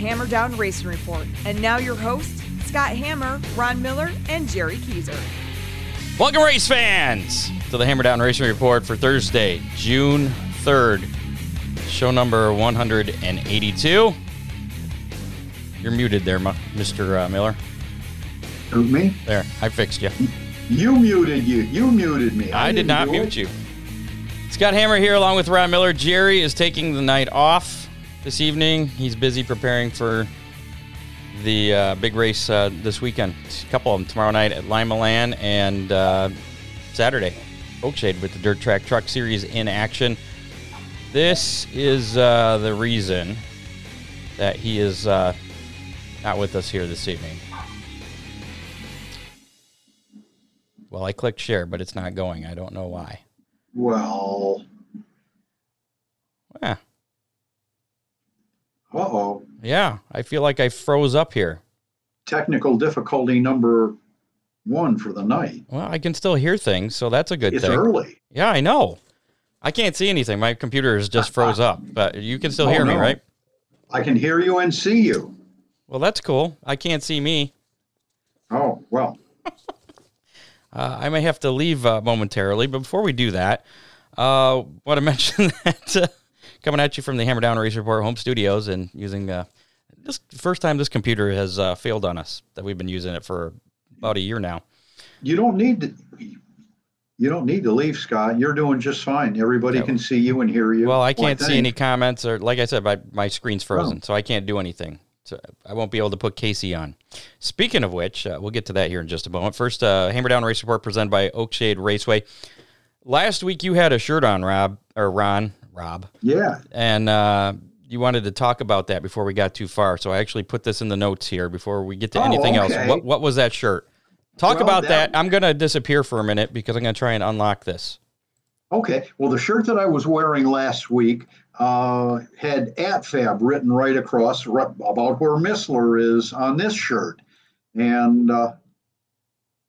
Hammer Down Racing Report. And now your hosts, Scott Hammer, Ron Miller, and Jerry Keezer. Welcome, race fans, to the Hammer Down Racing Report for Thursday, June 3rd, show number 182. You're muted there, Mr. Uh, Miller. Who, me? There, I fixed you. You muted you. You muted me. I did didn't mute it. you. Scott Hammer here, along with Ron Miller. Jerry is taking the night off this evening. He's busy preparing for the uh, big race uh, this weekend. A couple of them tomorrow night at Lima Land and uh, Saturday, Oakshade with the Dirt Track Truck Series in action. This is uh, the reason that he is uh, not with us here this evening. Well, I clicked share, but it's not going. I don't know why. Well, Yeah. Uh oh. Yeah, I feel like I froze up here. Technical difficulty number one for the night. Well, I can still hear things, so that's a good it's thing. early. Yeah, I know. I can't see anything. My computer is just froze up, but you can still Oh, hear me, right? I can hear you and see you. Well, that's cool. I can't see me. Oh, well. Uh, I may have to leave uh, momentarily, but before we do that, uh, want to mention that uh, coming at you from the Hammer Down Race Report home studios and using uh, this first time this computer has uh, failed on us that we've been using it for about a year now. You don't need to. You don't need to leave, Scott. You're doing just fine. Everybody Yeah. can see you and hear you. Well, I can't see any comments or, like I said, my, my screen's frozen, so I can't do anything. So I won't be able to put Casey on. Speaking of which, uh, we'll get to that here in just a moment. First, uh, Hammer Down Race Report presented by Oakshade Raceway. Last week you had a shirt on, Rob or Ron, Rob, Yeah. and uh, you wanted to talk about that before we got too far. So I actually put this in the notes here before we get to Oh, anything else. What what was that shirt? Talk Well, about that. that- I'm gonna disappear for a minute because I'm gonna try and unlock this. Okay. Well, the shirt that I was wearing last week uh, had AtFab written right across about where Missler is on this shirt. And uh,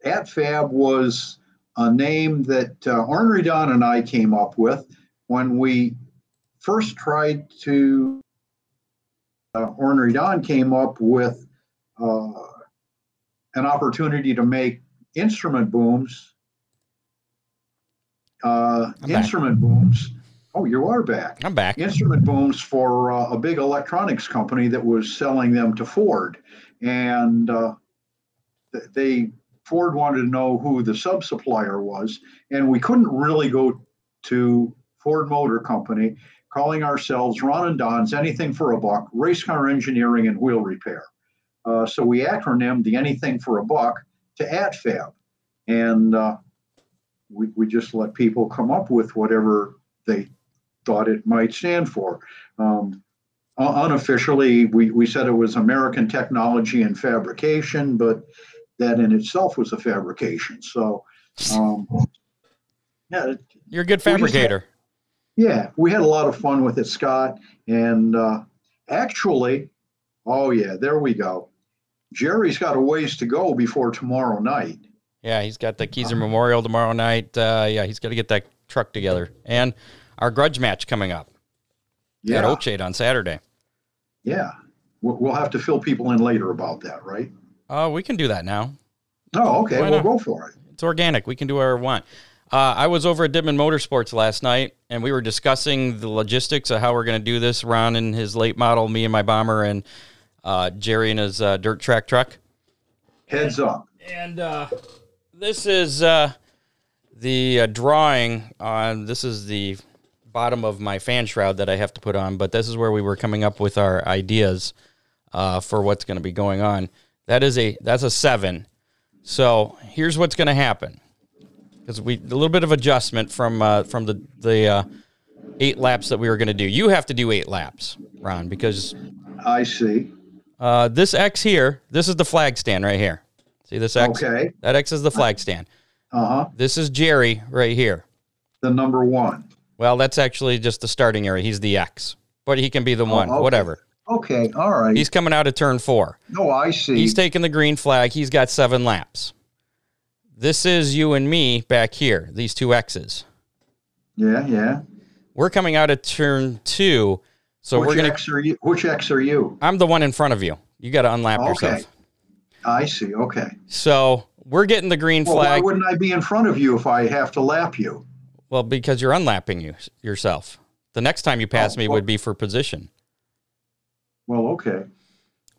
AtFab was a name that uh, Ornery Don and I came up with when we first tried to. Uh, Ornery Don came up with uh, an opportunity to make instrument booms uh, I'm back. instrument booms. Oh, you are back. I'm back. Instrument booms for uh, a big electronics company that was selling them to Ford, and uh, they Ford wanted to know who the sub supplier was, and we couldn't really go to Ford Motor Company, calling ourselves Ron and Don's Anything for a Buck, Race Car Engineering and Wheel Repair. Uh, so we acronymed the Anything for a Buck to AtFab, and uh, we, we just let people come up with whatever they thought it might stand for. Um, unofficially, we, we said it was American Technology and Fabrication, but that in itself was a fabrication. So, um, yeah, You're a good fabricator. Yeah, we had a lot of fun with it, Scott. And uh, actually, oh, yeah, there we go. Jerry's got a ways to go before tomorrow night. Yeah, he's got the Keyser Memorial tomorrow night. Uh, yeah, he's got to get that truck together. And our grudge match coming up at Yeah, Oakshade on Saturday. yeah. We'll we'll have to fill people in later about that, right? Uh, we can do that now. Oh, okay. Why We'll not? go for it. It's organic. We can do whatever we want. Uh, I was over at Didman Motorsports last night, and we were discussing the logistics of how we're going to do this. Ron in his late model, me and my bomber, and uh, Jerry and his uh, dirt track truck. Heads up. And uh, this is uh, the uh, drawing on. This is the bottom of my fan shroud that I have to put on. But this is where we were coming up with our ideas uh, for what's going to be going on. That is a that's a seven. So here's what's going to happen because we a little bit of adjustment from uh, from the the uh, eight laps that we were going to do. You have to do eight laps, Ron, because I see. uh, this X here, this is the flag stand right here. See this X? Okay. That X is the flag stand. Uh huh. This is Jerry right here. The number one. Well, that's actually just the starting area. He's the X, but he can be the one, Oh, okay. whatever. Okay. All right. He's coming out of turn four. no, I see. He's taking the green flag. He's got seven laps. This is you and me back here, these two X's. yeah. Yeah. We're coming out of turn two. So which we're gonna. X are you? Which X are you? I'm the one in front of you. You got to unlap Okay. yourself. I see. Okay. So we're getting the green Well, why wouldn't I be in front of you if I have to lap you? Well, because you're unlapping you yourself. The next time you pass Oh, me well- would be for position. Well, okay.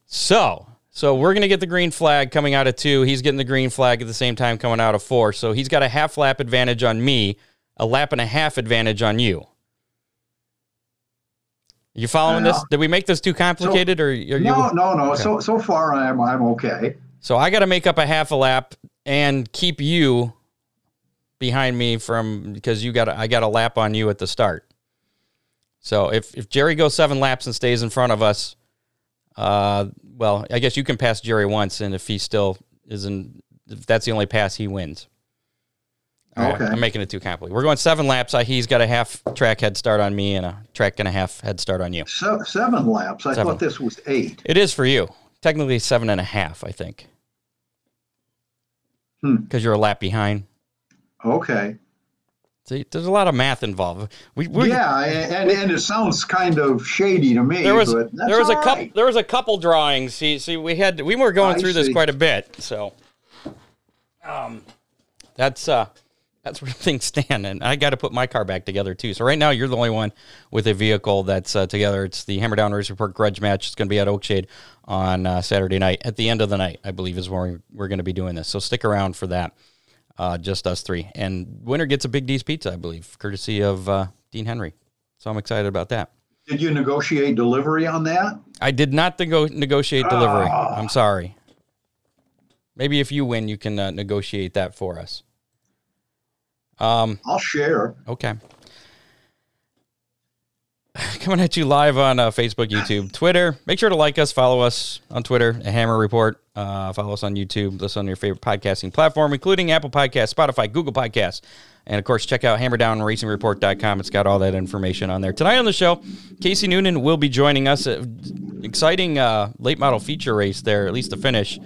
So, so we're gonna get the green flag coming out of two. He's getting the green flag at the same time coming out of four. So he's got a half lap advantage on me, a lap and a half advantage on you. You following this? Did we make this too complicated, or are you? No, no, no. Okay. So so far I'm I'm okay. So I got to make up a half a lap and keep you behind me from because you got I got a lap on you at the start. So if if Jerry goes seven laps and stays in front of us, uh, well, I guess you can pass Jerry once, and if he still isn't, if that's the only pass, he wins. All right, Okay. I'm making it too complicated. We're going seven laps. I, he's got a half track head start on me and a track and a half head start on you. Se- seven laps. I Seven. thought this was eight. It is for you. Technically seven and a half, I think. Hmm. Because you're a lap behind. Okay. See, there's a lot of math involved. We, we yeah, and, and it sounds kind of shady to me. there was there was a all couple right. there was a couple drawings. See, see, we had we were going I through this quite a bit. So, um, that's uh, that's where things stand, and I got to put my car back together too. So right now, you're the only one with a vehicle that's uh, together. It's the Hammer Down Race Report Grudge match. It's going to be at Oakshade on uh, Saturday night. At the end of the night, I believe is where we're, we're going to be doing this. So stick around for that. Uh, just us three, and winner gets a Big D's pizza, I believe, courtesy of uh, Dean Henry. So I'm excited about that. Did you negotiate delivery on that? I did not nego- negotiate delivery. Ah. I'm sorry. Maybe if you win, you can uh, negotiate that for us. Um, I'll share. okay. Coming at you live on uh, Facebook, YouTube, Twitter. Make sure to like us, follow us on Twitter, a Hammer Report. Uh, follow us on YouTube. Listen on your favorite podcasting platform, including Apple Podcasts, Spotify, Google Podcasts. And of course, check out hammerdownracingreport.com. It's got all that information on there. Tonight on the show, Casey Noonan will be joining us. Uh, exciting uh, late model feature race there, at least the finish.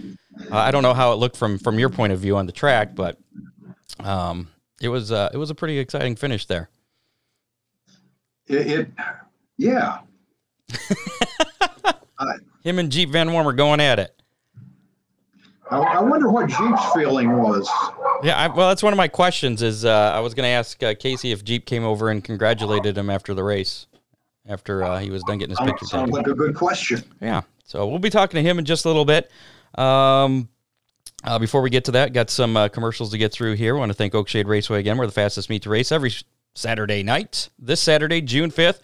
Uh, I don't know how it looked from from your point of view on the track, but um, it was uh, it was a pretty exciting finish there. It, it yeah. Him and Jeep Van Wormer going at it. I, I wonder what Jeep's feeling was. Yeah, I, well, that's one of my questions. Is uh, I was going to ask uh, Casey if Jeep came over and congratulated him after the race, after uh, he was done getting his Sounds, picture sounds taken. like a good question. Yeah, so we'll be talking to him in just a little bit. Um, uh, before we get to that, got some uh, commercials to get through here. I want to thank Oakshade Raceway again. We're the fastest meet to race every Saturday night. This Saturday, June 5th,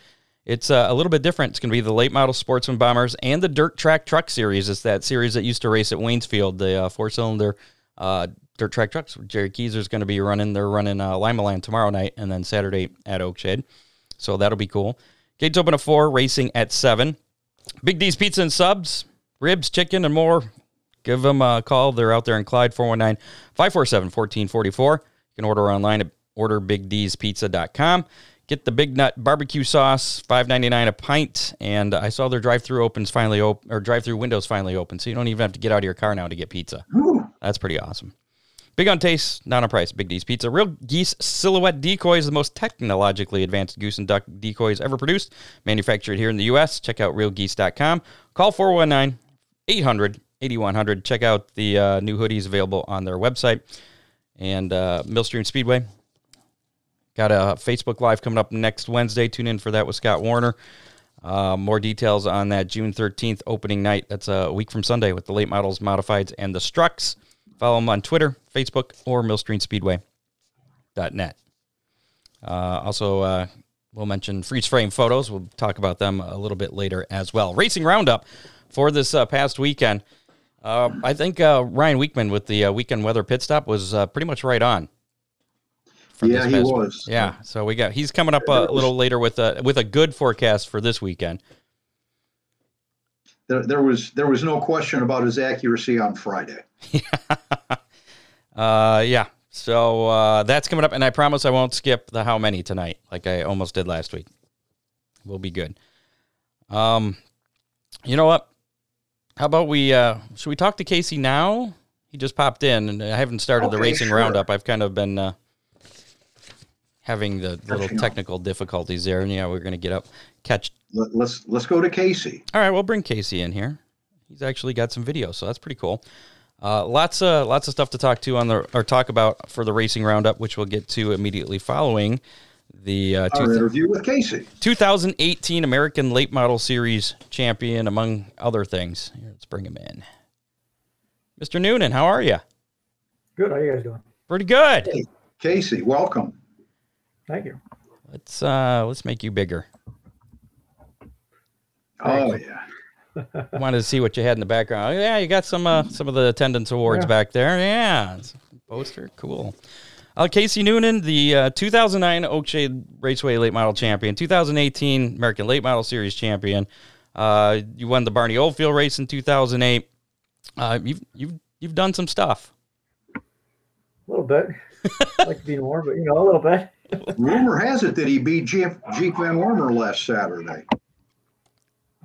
it's uh, a little bit different. It's going to be the late model Sportsman Bombers and the Dirt Track Truck Series. It's that series that used to race at Waynesfield, the uh, four cylinder uh, dirt track trucks. Jerry Keyser's going to be running. They're running uh, Lima Land tomorrow night and then Saturday at Oakshade. So that'll be cool. Gates open at 4, racing at 7. Big D's Pizza and Subs, ribs, chicken, and more. Give them a call. They're out there in Clyde, 419 547 1444. You can order online at orderbigdspizza.com. Get the Big Nut barbecue sauce, five ninety nine a pint. And I saw their drive through opens finally open, or drive through windows finally open. So you don't even have to get out of your car now to get pizza. Whew. That's pretty awesome. Big on taste, not on price. Big D's Pizza. Real Geese Silhouette Decoys, the most technologically advanced goose and duck decoys ever produced. Manufactured here in the U.S. Check out realgeese.com. Call 419 800 8100. Check out the uh, new hoodies available on their website. And uh, Millstream Speedway. Got a Facebook Live coming up next Wednesday. Tune in for that with Scott Warner. Uh, more details on that June 13th opening night. That's a week from Sunday with the late models, modifieds, and the Strucks. Follow them on Twitter, Facebook, or millstreamspeedway.net. Uh, also, uh, we'll mention freeze frame photos. We'll talk about them a little bit later as well. Racing Roundup for this uh, past weekend. Uh, I think uh, Ryan Weekman with the uh, weekend weather pit stop was pretty much right on. For Yeah, he week. was. Yeah, so we got he's coming up a little later with a with a good forecast for this weekend. There, there was there was no question about his accuracy on Friday. Uh, yeah. So uh, that's coming up, and I promise I won't skip the how many tonight, like I almost did last week. We'll be good. Um, you know what? How about we? Uh, should we talk to Casey now? He just popped in, and I haven't started the racing sure. roundup. I've kind of been uh, having the little technical difficulties there, and yeah, we're going to get up, catch let, let's let's go to Casey. All right, we'll bring Casey in here. He's actually got some video, so that's pretty cool. Uh, lots of lots of stuff to talk to on the or talk about for the racing roundup, which we'll get to immediately following the uh, Our two, interview with Casey. 2018 American Late Model Series champion, among other things. Here, let's bring him in. Mr. Noonan, how are you? Good. How are you guys doing? Pretty good. Casey, welcome. Thank you. Let's uh let's make you bigger. Oh yeah. Wanted to see what you had in the background. Oh, yeah, you got some uh, some of the attendance awards Yeah. back there. Yeah, it's a poster, cool. Uh, Casey Noonan, the uh, 2009 Oakshade Raceway Late Model Champion, 2018 American Late Model Series Champion. Uh, you won the Barney Oldfield race in 2008. Uh, you've you've you've done some stuff. A little bit. I'd like to be more, but you know, a little bit. Rumor has it that he beat Jeep, Jeep Van Wormer last Saturday.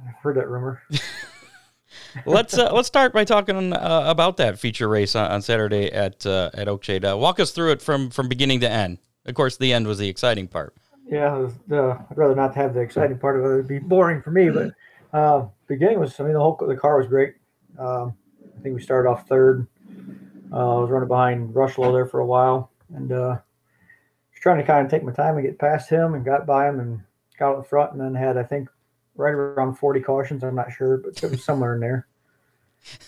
I've heard that rumor. let's uh, let's start by talking uh, about that feature race on, on Saturday at uh, at Oakshade. Uh, walk us through it from from beginning to end. Of course, the end was the exciting part. Yeah, was, uh, I'd rather not have the exciting part of it. It'd be boring for me. But uh, beginning was, I mean, the whole the car was great. Um, I think we started off third. Uh, I was running behind Rushlow there for a while, and uh, was trying to kind of take my time and get past him, and got by him, and got out in front, and then had I think right around 40 cautions. I'm not sure, but it was somewhere in there.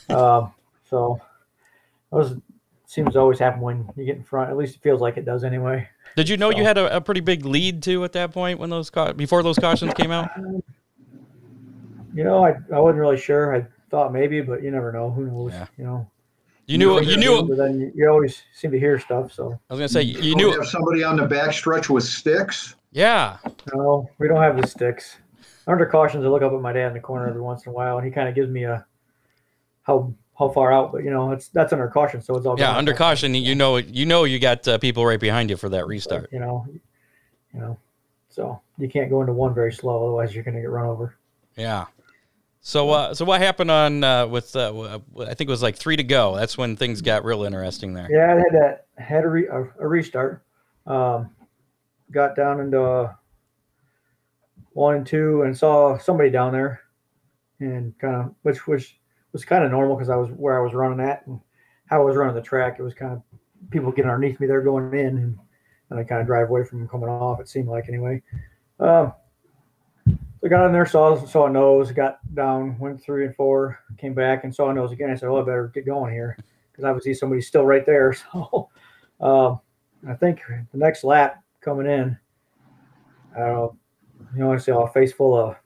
Um, so that was seems to always happen when you get in front. At least it feels like it does anyway. Did you know you had a, a pretty big lead too at that point when those ca- before those cautions came out? You know, I, I wasn't really sure. I thought maybe, but you never know. Who knows? Yeah. You know. You knew you knew. But then you, you always seem to hear stuff. So I was gonna say you You knew. have somebody on the backstretch with sticks. Yeah, no, we don't have the sticks. Under cautions, I look up at my dad in the corner every once in a while, and he kind of gives me a how how far out. But you know, it's that's under caution, so it's all yeah. Under caution, you know you know you got uh, people right behind you for that restart. You know, you know, so you can't go into one very slow, otherwise you're going to get run over. Yeah. So uh, so what happened on uh, with uh, I think it was like three to go. That's when things got real interesting there. Yeah, I had that had a, re, a, a restart. Um, got down into uh, one and two and saw somebody down there, and kind of which which was kind of normal because I was where I was running at and how I was running the track. It was kind of people getting underneath me there going in, and, and I kind of drive away from them coming off. It seemed like anyway. Um, so I got in there, saw saw a nose, got down, went three and four, came back and saw a nose again. I said, "Oh, I better get going here." because obviously somebody's still right there. So um, I think the next lap coming in, I don't know, you know, I saw a face full of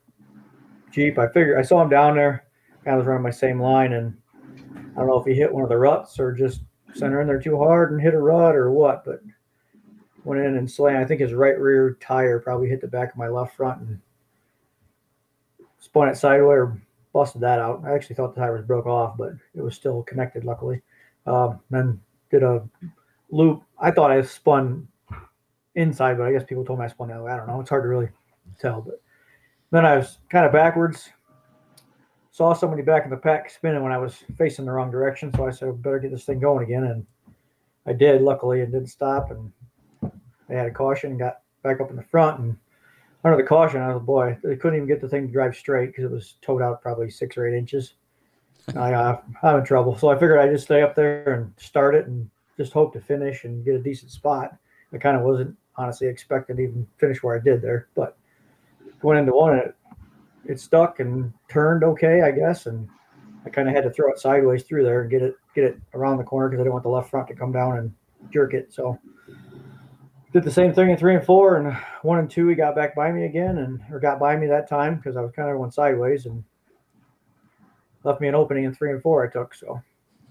Jeep. I figured I saw him down there, of was running my same line, and I don't know if he hit one of the ruts or just sent her in there too hard and hit a rut or what, but went in and slammed. I think his right rear tire probably hit the back of my left front and spun it sideways or busted that out. I actually thought the tire was broke off, but it was still connected, luckily. Um, then did a loop. I thought I spun inside, but I guess people told me I spun that way. I don't know. It's hard to really tell. But then I was kind of backwards. Saw somebody back in the pack spinning when I was facing the wrong direction. So I said, I better get this thing going again. And I did, luckily, it didn't stop. And they had a caution and got back up in the front. And under the caution, I was, boy, they couldn't even get the thing to drive straight because it was towed out probably six or eight inches. I, uh, I'm in trouble. So I figured I'd just stay up there and start it and just hope to finish and get a decent spot. I kind of wasn't honestly expecting to even finish where I did there, but going into one, it, it stuck and turned okay, I guess. And I kind of had to throw it sideways through there and get it, get it around the corner because I didn't want the left front to come down and jerk it. So did the same thing in three and four and one and two, he got back by me again and, or got by me that time because I was kind of going sideways and left me an opening in three and four I took. So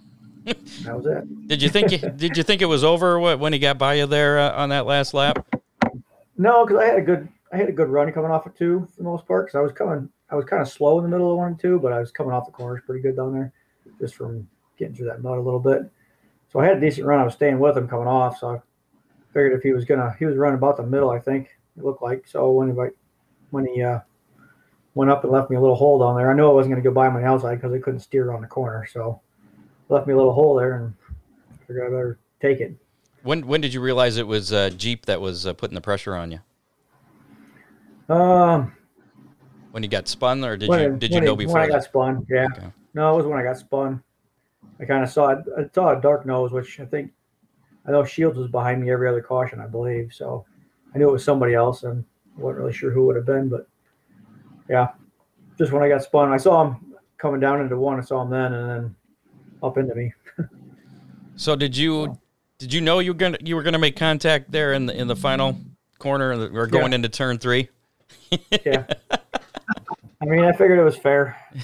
that was it. Did you think you, did you think it was over wh- when he got by you there uh, on that last lap? No, because I had a good I had a good run coming off of two for the most part. Because I was coming, I was kind of slow in the middle of one and two, but I was coming off the corners pretty good down there, just from getting through that mud a little bit. So I had a decent run. I was staying with him coming off, so I figured if he was gonna, he was running about the middle, I think it looked like. So when he when he uh, went up and left me a little hole down there, I knew I wasn't gonna go by my outside because I couldn't steer around the corner. So left me a little hole there, and I figured I better take it. When when did you realize it was uh, Jeep that was uh, putting the pressure on you? Um, when you got spun, or did when you did you know it- before? when I got spun? Yeah. Okay. No, it was when I got spun. I kind of saw it. I saw a dark nose, which I think I know Shields was behind me every other caution, I believe. So I knew it was somebody else, and wasn't really sure who it would have been. But yeah, just when I got spun, I saw him coming down into one. I saw him then, and then up into me. So did you did you know you were gonna you were gonna make contact there in the in the final corner or going into turn three? Yeah. I mean, I figured it was fair.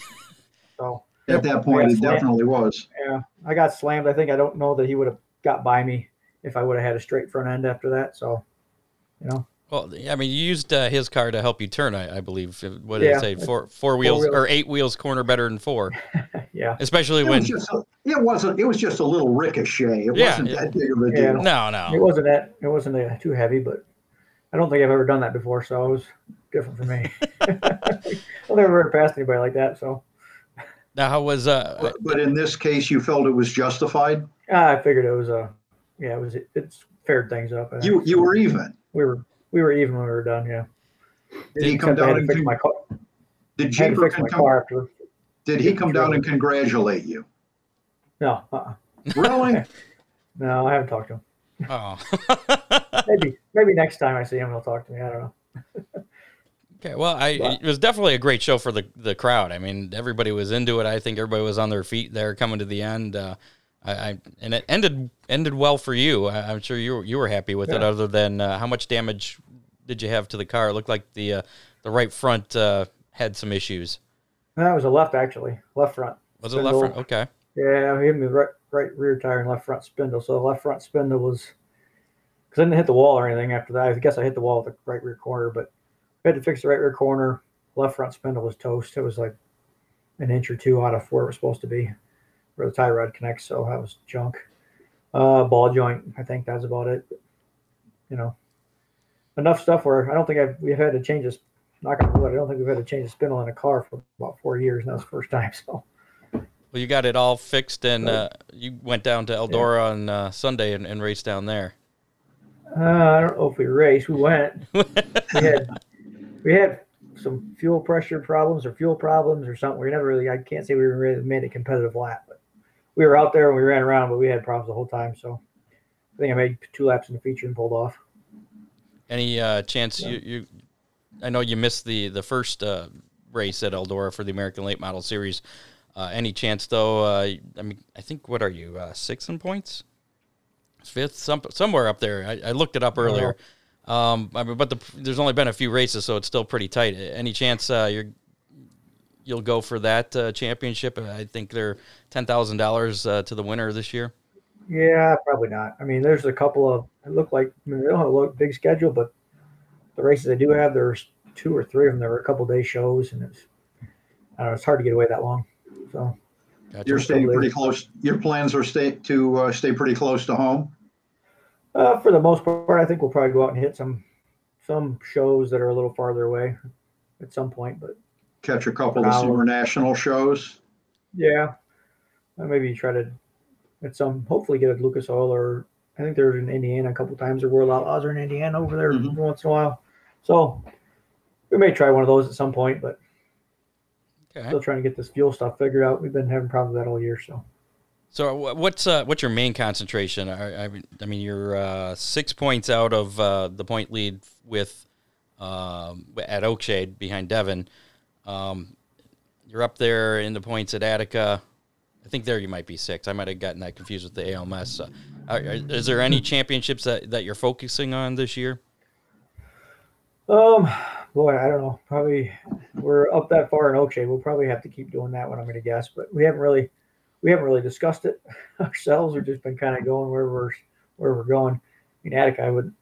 So At that point, it definitely was. yeah, I got slammed. I think I don't know that he would have got by me if I would have had a straight front end after that. So, you know, Well, I mean, you used uh, his car to help you turn, I, I believe. What did Yeah. it say? Four four wheels wheels. or eight wheels corner better than four, yeah. especially It when. was just a, it wasn't. It was just a little ricochet. It Yeah, wasn't yeah. that big of a Yeah. deal. No, It wasn't that. It wasn't uh, too heavy, but I don't think I've ever done that before, so it was different for me. I've never ran past anybody like that, so Now, how was uh? But, but in this case, you felt it was justified. Ah, I figured it was a, yeah, it was. It's fared things up. You you were even. we were we were even when we were done. Yeah. Did he come down and fix my car. did I Jeeper fix my come, car after. did he come down and congratulate you? No, uh-uh. Really? no, I haven't talked to him. Oh. Maybe maybe next time I see him, he'll talk to me. I don't know. okay. Well, I But- it was definitely a great show for the the crowd. I mean, everybody was into it. I think everybody was on their feet there, coming to the end. Uh, I, I and it ended ended well for you. I, I'm sure you were, you were happy with it. Other than uh, how much damage did you have to the car? It looked like the uh, the right front uh, had some issues. That was a left actually, left front. Was it left front? Okay. Yeah, hit me right, right rear tire and left front spindle. So the left front spindle was because I didn't hit the wall or anything after that. I guess I hit the wall with the right rear corner, but I had to fix the right rear corner. Left front spindle was toast. It was like an inch or two out of where it was supposed to be, where the tie rod connects. So that was junk. Uh, ball joint. I think that's about it. you know, enough stuff where I don't think I've we've had to change this. Knock on wood. I don't think we've had to change the spindle in a car for about four years. And that was the first time. So Well, you got it all fixed, and uh, you went down to Eldora on uh, Sunday and, and raced down there. uh, I don't know if we raced. We went. we had we had some fuel pressure problems or fuel problems or something. We never really. I can't say we really made a competitive lap, we were out there and we ran around, but we had problems the whole time. So I think I made two laps in the feature and pulled off. Any uh, chance you, you? I know you missed the the first uh, race at Eldora for the American Late Model Series. Uh, any chance though? Uh, I mean, I think what are you uh, sixth in points, fifth, some somewhere up there. I, I looked it up earlier. Um, I mean, but the, there's only been a few races, so it's still pretty tight. Any chance uh, you're you'll go for that uh, championship? I think they're ten thousand uh, dollars to the winner this year. Yeah, probably not. I mean, there's a couple of. It looked like I mean, they don't have a lo- big schedule, but the races they do have, there's two or three of them. There were a couple day shows, and it's I don't know. It's hard to get away that long. So Gotcha. You're staying Totally. pretty close. Your plans are stay to uh, stay pretty close to home. uh, for the most part, I think we'll probably go out and hit some some shows that are a little farther away at some point. But Catch a couple of now. super national shows. yeah, uh, maybe try to at some hopefully get a Lucas Oil or I think they're in Indiana a couple times. Or World Outlaws are in Indiana over there Mhm. every once in a while. So we may try one of those at some point, but Okay. still trying to get this fuel stuff figured out. We've been having problems with that all year. So So what's uh, what's your main concentration? I, I, I mean, you're uh, six points out of uh, the point lead with um, at Oakshade behind Devon. Um, you're up there in the points at Attica. I think there you might be six. I might have gotten that confused with the ALMS. Uh, are, is there any championships that, that you're focusing on this year? Um, boy, I don't know. Probably we're up that far in Oakshade. We'll probably have to keep doing that one. I'm going to guess, but we haven't really, we haven't really discussed it ourselves. We've just been kind of going where we're where we're going. I mean, Attica, I would,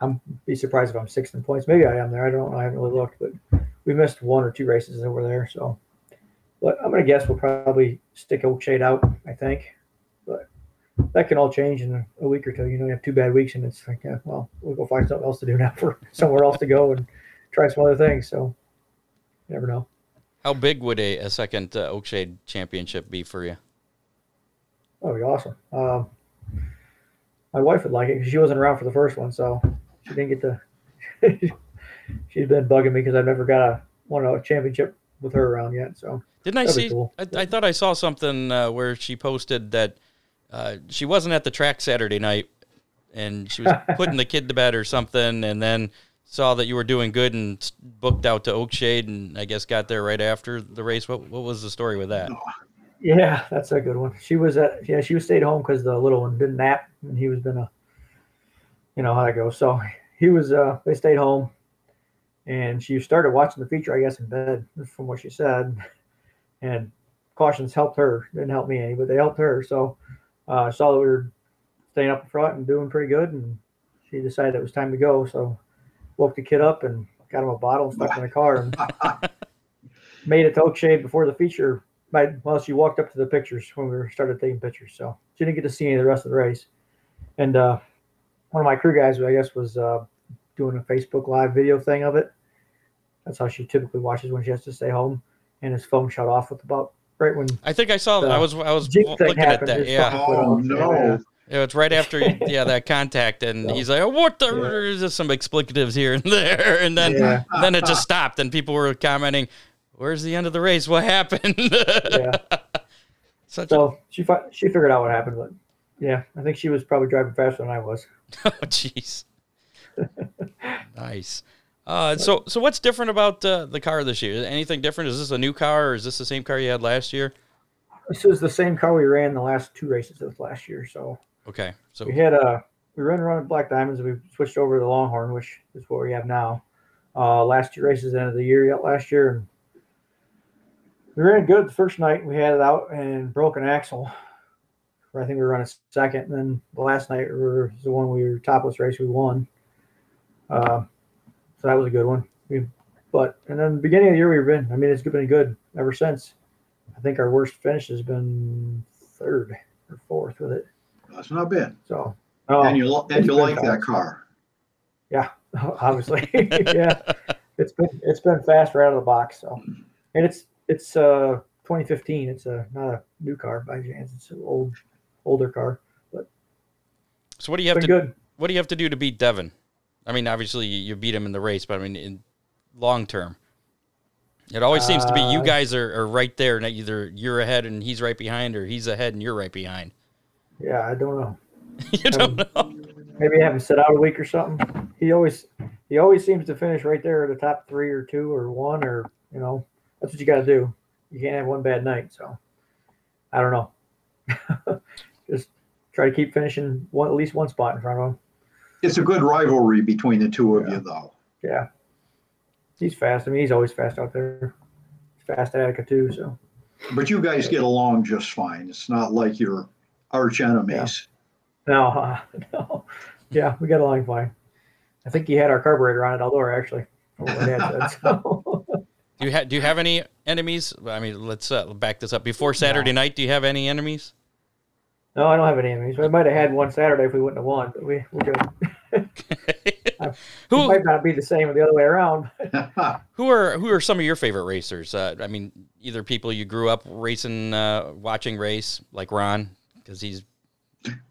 I'm be surprised if I'm sixth in points. Maybe I am there. I don't know. I haven't really looked, but we missed one or two races over there. So, but I'm going to guess we'll probably stick Oakshade out. I think, but that can all change in a, week or two. You know, you have two bad weeks, and it's like, yeah, well, we'll go find something else to do now for somewhere else to go and try some other things. So, you never know. How big would a, a second uh, Oakshade championship be for you? That would be awesome. Um, my wife would like it because she wasn't around for the first one, so she didn't get to. She's been bugging me because I've never got a won a championship with her around yet. So Didn't I see? cool. I, I thought I saw something uh, where she posted that uh, she wasn't at the track Saturday night, and she was putting the kid to bed or something, and then saw that you were doing good and booked out to Oakshade, and I guess got there right after the race. What what was the story with that? yeah, that's a good one. She was at yeah she was stayed home because the little one didn't nap and he was been a you know how that goes. So he was uh they stayed home and she started watching the feature I guess in bed from what she said. And cautions helped her. Didn't help me any but they helped her. So uh, I saw that we were staying up in front and doing pretty good and she decided it was time to go. So woke the kid up and got him a bottle and stuck in the car and made it to Oakshade before the feature. By well, she walked up to the pictures when we started taking pictures, so she didn't get to see any of the rest of the race. And uh, one of my crew guys, I guess, was uh, doing a Facebook Live video thing of it. That's how she typically watches when she has to stay home, and his phone shut off with about right when I think I saw. The I was I was Jeep thing looking at that. his Yeah, phone- Oh no! Yeah, it's right after yeah that contact, and So- he's like, oh, "What the?" Yeah. There's just some explicatives here and there, and then Yeah. then it just stopped, and people were commenting, "Where's the end of the race? What happened?" yeah. Such a, So she fi- she figured out what happened, but yeah, I think she was probably driving faster than I was. oh jeez. nice. Uh, so so what's different about uh, the car this year? Anything different? Is this a new car, or is this the same car you had last year? This is the same car we ran the last two races of last year, so Okay, so we had a we ran around Black Diamonds. We switched over to the Longhorn, which is what we have now. Uh, last two races end of the year yet last year, we ran good the first night. We had it out and broke an axle. I think we were running second, and then the last night was the one we were topless race we won. Uh, so that was a good one. We, but and then the beginning of the year we've been. I mean, it's been good ever since. I think our worst finish has been third or fourth with it. That's not bad. So, oh, And you li- and you been like that car. Yeah, obviously, yeah, it's been it's been fast right out of the box. So, and it's it's uh 2015. It's a not a new car by chance. It's an old older car. But so what do you have to good. what do you have to do to beat Devin? I mean, obviously you, beat him in the race, but I mean in long term. It always seems to be you Uh, guys are, are right there, and either you're ahead and he's right behind, or he's ahead and you're right behind. Yeah, I don't know. you don't know. Maybe have him sit out a week or something. He always he always seems to finish right there at the top three or two or one or you know that's what you got to do. You can't have one bad night. So I don't know. Just try to keep finishing one at least one spot in front of him. It's a good rivalry between the two of Yeah. you, though. Yeah, he's fast. I mean, he's always fast out there. He's fast at Attica too. So But you guys get along just fine. It's not like you're arch enemies. Yeah. no, uh, no, yeah, we got along fine. I think he had our carburetor on it, Eldora actually. what Dad said. So. Do you have do you have any enemies? I mean, let's uh, back this up. Before Saturday night, do you have any enemies? No, I don't have any enemies. We might have had one Saturday if we wouldn't have won, but we we're good. It who might not be the same or the other way around. who are who are some of your favorite racers? Uh, I mean, either people you grew up racing, uh, watching race, like Ron, because he's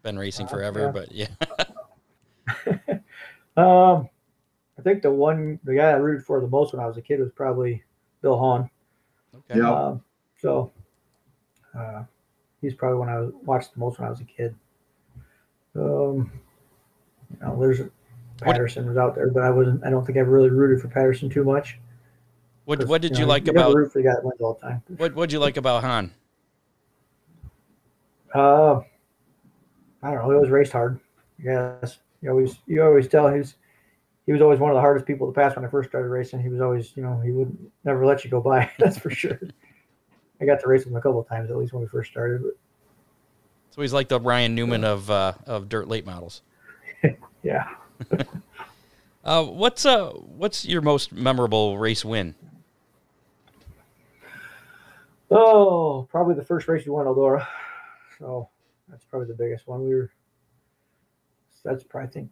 been racing forever. yeah. But yeah, Um, I think the one the guy I rooted for the most when I was a kid was probably Bill Hahn. okay. Yeah. Um, so uh, he's probably when I was watched the most when I was a kid. Um, you know, there's Patterson was out there, but I wasn't. I don't think I really rooted for Patterson too much. what what did you know, like never about root for the guy that wins all the time? what what'd you like about Hahn? Uh, I don't know. He always raced hard. Yes, you always you always tell he's he was always one of the hardest people to pass when I first started racing. He was always you know he would never let you go by. That's for sure. I got to race him a couple of times at least when we first started. But So he's like the Ryan Newman of uh, of dirt late models. yeah, Uh, what's uh what's your most memorable race win? oh, probably the first race we won Eldora. So that's probably the biggest one. We were. That's probably I think.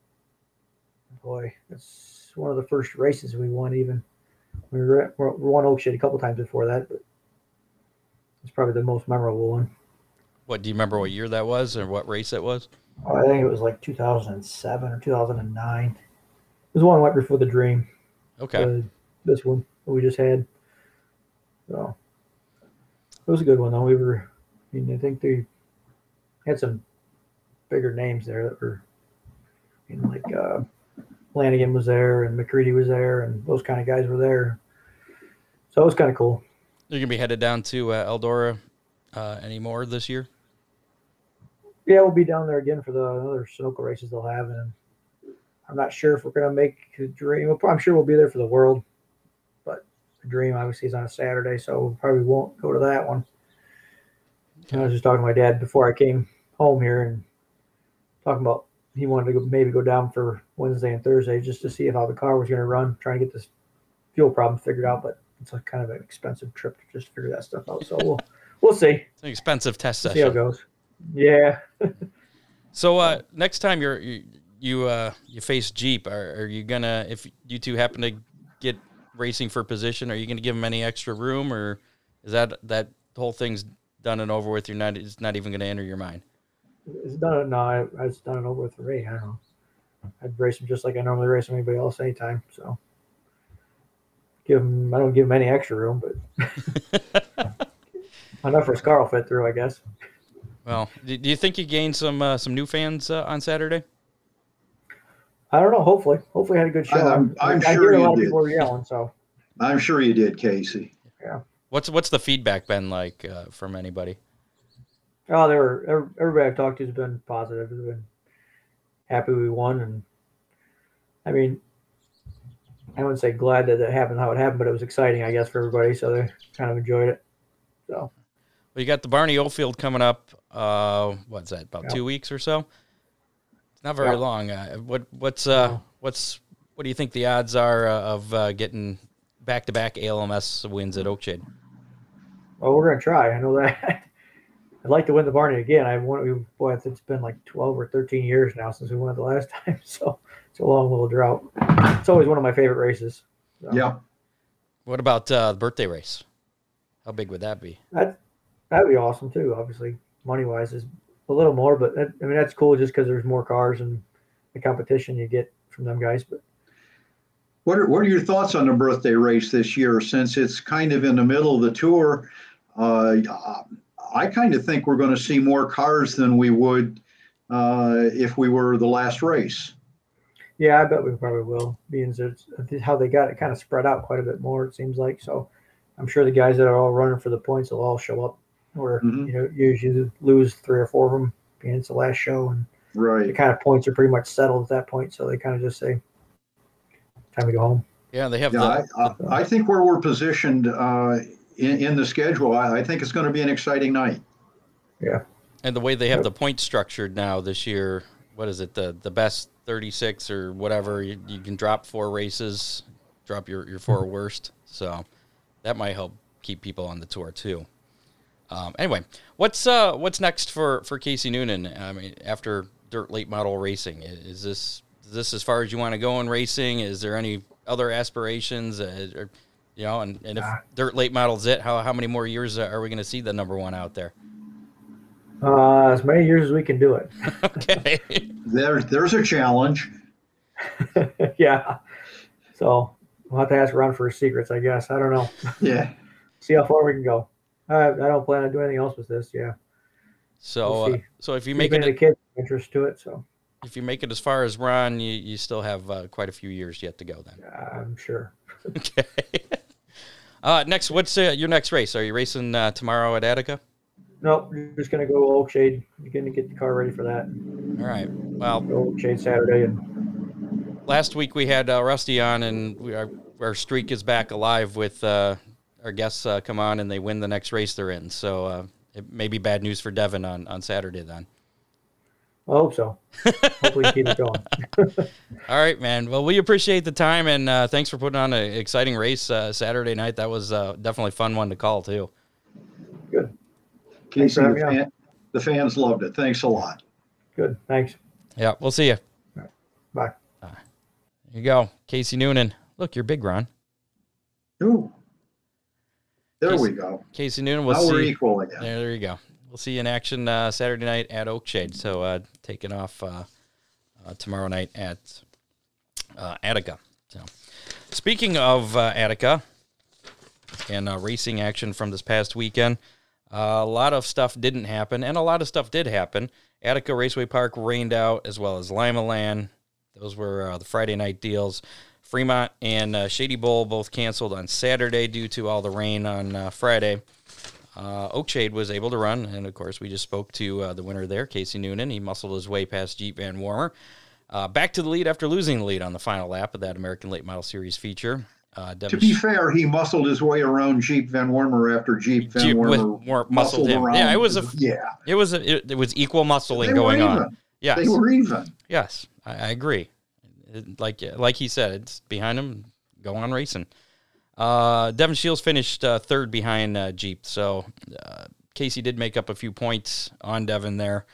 Boy, that's one of the first races we won. Even we were at, we won Oakshade a couple times before that, but it's probably the most memorable one. What do you remember? What year that was, or what race it was? Oh, I think it was like 2007 or 2009. It was one right before the Dream. Okay. uh, this one that we just had. So it was a good one though. We were, I mean, I think they had some bigger names there that were, you know, like uh, Lanigan was there and McCready was there, and those kind of guys were there. So it was kind of cool. You're gonna be headed down to uh, Eldora uh, anymore this year? Yeah, we'll be down there again for the other Sunoco races they'll have, and I'm not sure if we're gonna make a dream. I'm sure we'll be there for the World, but the Dream obviously is on a Saturday, so we probably won't go to that one. And I was just talking to my dad before I came home here and talking about he wanted to go, maybe go down for Wednesday and Thursday just to see if how the car was going to run, trying to get this fuel problem figured out. But it's a kind of an expensive trip to just figure that stuff out. So we'll we'll see. It's an expensive test session. See how it goes. Yeah. So uh, next time you're you you, uh, you face Jeep, are, are you gonna if you two happen to get racing for position, are you gonna give them any extra room, or is that that whole thing's done and over with? You're not it's not even gonna enter your mind. It's done. No, I, I just done it over with Ray. I don't know. I'd race him just like I normally race anybody else anytime. So give him. I don't give him any extra room, but enough for his car will fit through, I guess. Well, do, do you think you gained some uh, some new fans uh, on Saturday? I don't know. Hopefully, hopefully I had a good show. I'm- I'm I sure hear a you lot of did. people were yelling. So I'm sure you did, Casey. Yeah. What's what's the feedback been like uh, from anybody? oh, they were. Everybody I've talked to has been positive. Has been happy we won, and I mean, I wouldn't say glad that it happened how it happened, but it was exciting, I guess, for everybody. So they kind of enjoyed it. So. Well, you got the Barney Oldfield coming up. Uh, what's that? About Yeah. two weeks or so. It's not very Yeah. long. Uh, what what's uh No. what's what do you think the odds are uh, of uh, getting back to back ALMS wins at Oakshade? Well, we're gonna try. I know that. I'd like to win the Barney again. I've won. Boy, it's been like twelve or thirteen years now since we won it the last time. So it's a long little drought. It's always one of my favorite races. So Yeah. What about uh, the birthday race? How big would that be? that that'd be awesome too. Obviously, money wise is a little more, but that, I mean that's cool just because there's more cars and the competition you get from them guys. But What are, what are your thoughts on the birthday race this year since it's kind of in the middle of the tour? Uh, I kind of think we're going to see more cars than we would uh, if we were the last race. yeah, I bet we probably will. Being it's how they got it kind of spread out quite a bit more. It seems like so. I'm sure the guys that are all running for the points will all show up. Where Mhm. you know usually lose three or four of them, being it's the last show, and right, the kind of points are pretty much settled at that point. So they kind of just say, "Time to go home." Yeah, they have Yeah, the, I, I, I think where we're positioned uh, in, in the schedule, I, I think it's going to be an exciting night. Yeah, and the way they have the point structured now this year. What is it? The the best thirty six or whatever. You, you can drop four races, drop your your four worst. So that might help keep people on the tour too. Um, anyway, what's uh what's next for for Casey Noonan? I mean, after dirt late model racing, I- is this is this as far as you want to go in racing? Is there any other aspirations? Uh, or, you know, and, and if Nah. dirt late model's it, how how many more years are we going to see the number one out there? Uh, as many years as we can do it. okay. There, there's a challenge. yeah. So we'll have to ask Ron for his secrets, I guess. I don't know. Yeah. See how far we can go. I, I don't plan on doing anything else with this. Yeah. So, We'll uh, so if you make it, of the kids interest to it. So if you make it as far as Ron, you, you still have uh, quite a few years yet to go. Then, I'm sure. okay. uh, next, what's uh, your next race? Are you racing uh, tomorrow at Attica? Nope. You're just gonna go Oakshade. You're gonna get the car ready for that. All right. Well, Go Oakshade Saturday, and last week we had uh, Rusty on, and we, our our streak is back alive with uh, our guests uh, come on and they win the next race they're in. So uh, it may be bad news for Devin on on Saturday then. I hope so. Hopefully, keep it going. All right, man. Well, we appreciate the time and uh, thanks for putting on an exciting race uh, Saturday night. That was uh, definitely a fun one to call too. Good. Casey, the, fan, the fans loved it. Thanks a lot. Good. Thanks. Yeah, we'll see you. Bye. Here you go, Casey Noonan. Look, you're big, Ron. Ooh. There Casey- we go. Casey Noonan. We'll now we're equal again. There, there you go. We'll see you in action uh, Saturday night at Oakshade. So uh, taking off uh, uh, tomorrow night at uh, Attica. So, speaking of uh, Attica, and uh, racing action from this past weekend. Uh, a lot of stuff didn't happen, and a lot of stuff did happen. Attica Raceway Park rained out, as well as Lima Land. Those were uh, the Friday night deals. Fremont and uh, Shady Bowl both canceled on Saturday due to all the rain on uh, Friday. Uh, Oakshade was able to run, and of course, we just spoke to uh, the winner there, Casey Noonan. He muscled his way past Jeep Van Wormer. Uh, back to the lead after losing the lead on the final lap of that American Late Model Series feature. Uh, To be fair, he muscled his way around Jeep Van Wormer after Jeep Van Jeep Wormer more muscled him. around. Yeah, it was a- yeah. it was a, it, it was equal muscling They going on. Yes, They were even. yes, I, I agree. It- like like he said, it's behind him. Go on racing. Uh, Devin Shields finished uh, third behind uh, Jeep, so uh, Casey did make up a few points on Devin there.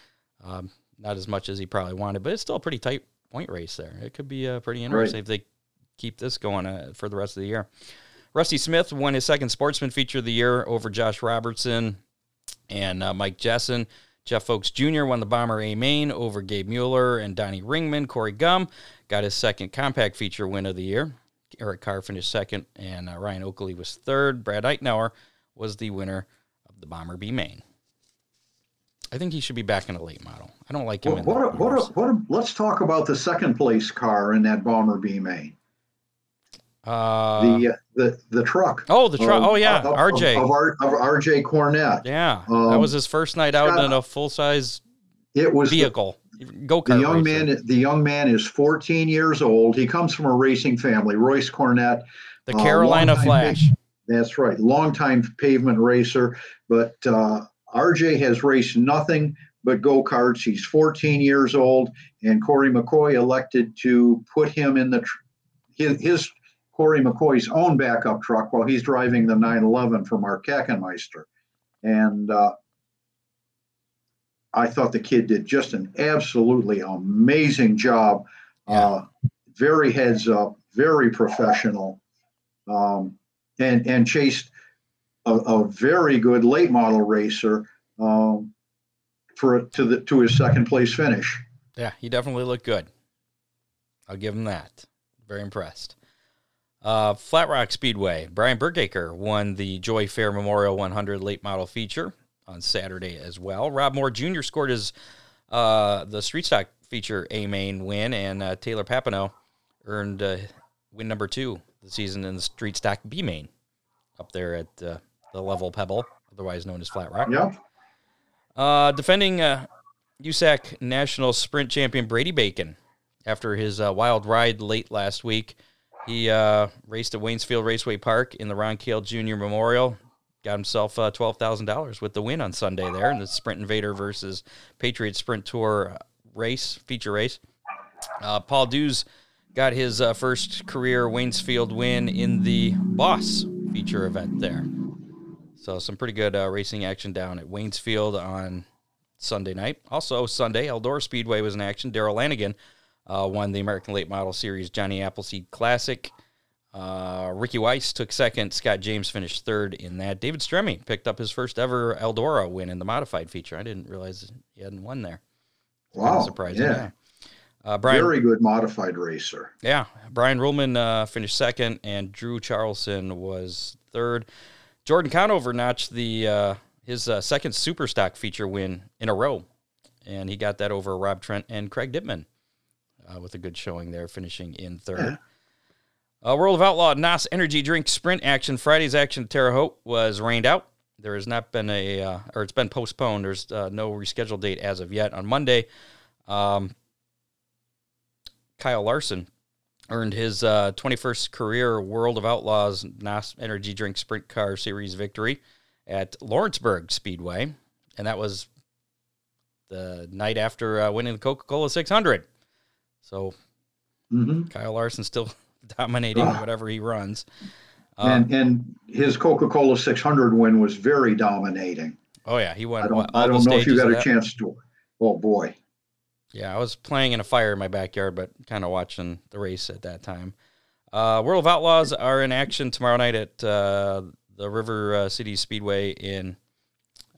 Um, not as much as he probably wanted, but it's still a pretty tight point race there. It could be uh, pretty interesting if they keep this going uh, for the rest of the year. Rusty Smith won his second Sportsman Feature of the year over Josh Robertson and uh, Mike Jessen. Jeff Folks Jr. won the Bomber A main over Gabe Mueller and Donnie Ringman. Corey Gum got his second compact feature win of the year. Eric Carr finished second, and uh, Ryan Oakley was third. Brad Eichenauer was the winner of the Bomber B main. I think he should be back in a late model. I don't like him What, in what, a, what, a, what a, let's talk about the second place car in that Bomber B main. Uh, The uh, the the truck. oh, the truck. Oh, yeah. of- of- RJ. of, R, of RJ Cornett. yeah. that um, was his first night out Scott- in a full size It was vehicle. Go the young man. The young man is 14 years old. He comes from a racing family. Royce Cornett. The uh, Carolina longtime Flash. That's right. Longtime pavement racer, but uh, RJ has raced nothing but go karts. He's 14 years old, and Corey McCoy elected to put him in the tr- his, his Corey McCoy's own backup truck while he's driving the 911 from Mark Kackenmeister. And uh, I thought the kid did just an absolutely amazing job. Uh, very heads up, very professional, um, and and chased a, a very good late model racer um, for to the to his second place finish. Yeah, he definitely looked good. I'll give him that. Very impressed. Uh, Flat Rock Speedway. Brian Bergaker won the Joy Fair Memorial 100 late model feature on Saturday as well. Rob Moore Jr. scored his uh, the Street Stock feature A main win, and uh, Taylor Papineau earned uh, win number two the season in the Street Stock B main up there at uh, the Level Pebble, otherwise known as Flat Rock. Yep. Uh, defending uh, USAC National Sprint Champion Brady Bacon after his uh, wild ride late last week. He uh, raced at Waynesfield Raceway Park in the Ron Kale Jr. Memorial. Got himself uh, twelve thousand dollars with the win on Sunday there in the Sprint Invader versus Patriot Sprint Tour race feature race. Uh, Paul Dews got his uh, first career Waynesfield win in the Boss feature event there. So some pretty good uh, racing action down at Waynesfield on Sunday night. Also Sunday, Eldora Speedway was in action. Daryl Lanigan uh, won the American Late Model Series Johnny Appleseed Classic. Uh, Ricky Weiss took second. Scott James finished third in that. David Stremme picked up his first ever Eldora win in the modified feature. I didn't realize he hadn't won there. Wow. surprising. Yeah. Uh, Brian, Very good modified racer. yeah, Brian Ruhlman uh, finished second, and Drew Charlson was third. Jordan Conover notched the uh, his uh, second super stock feature win in a row, and he got that over Rob Trent and Craig Dittman uh, with a good showing there, finishing in third. Uh, World of Outlaw NOS Energy Drink Sprint action. Friday's action at Terre Haute was rained out. There has not been a, uh, or it's been postponed. There's uh, no rescheduled date as of yet. On Monday, um, Kyle Larson earned his uh, 21st career World of Outlaws NOS Energy Drink Sprint Car Series victory at Lawrenceburg Speedway, and that was the night after uh, winning the Coca Cola 600. So hmm Kyle Larson still dominating Ah. whatever he runs. Uh, and and his Coca Cola 600 win was very dominating. oh yeah, he won I don't I don't know if you got a chance to. Oh boy. Yeah, I was playing in a fire in my backyard, but kind of watching the race at that time. Uh, World of Outlaws are in action tomorrow night at uh, the River uh, City Speedway in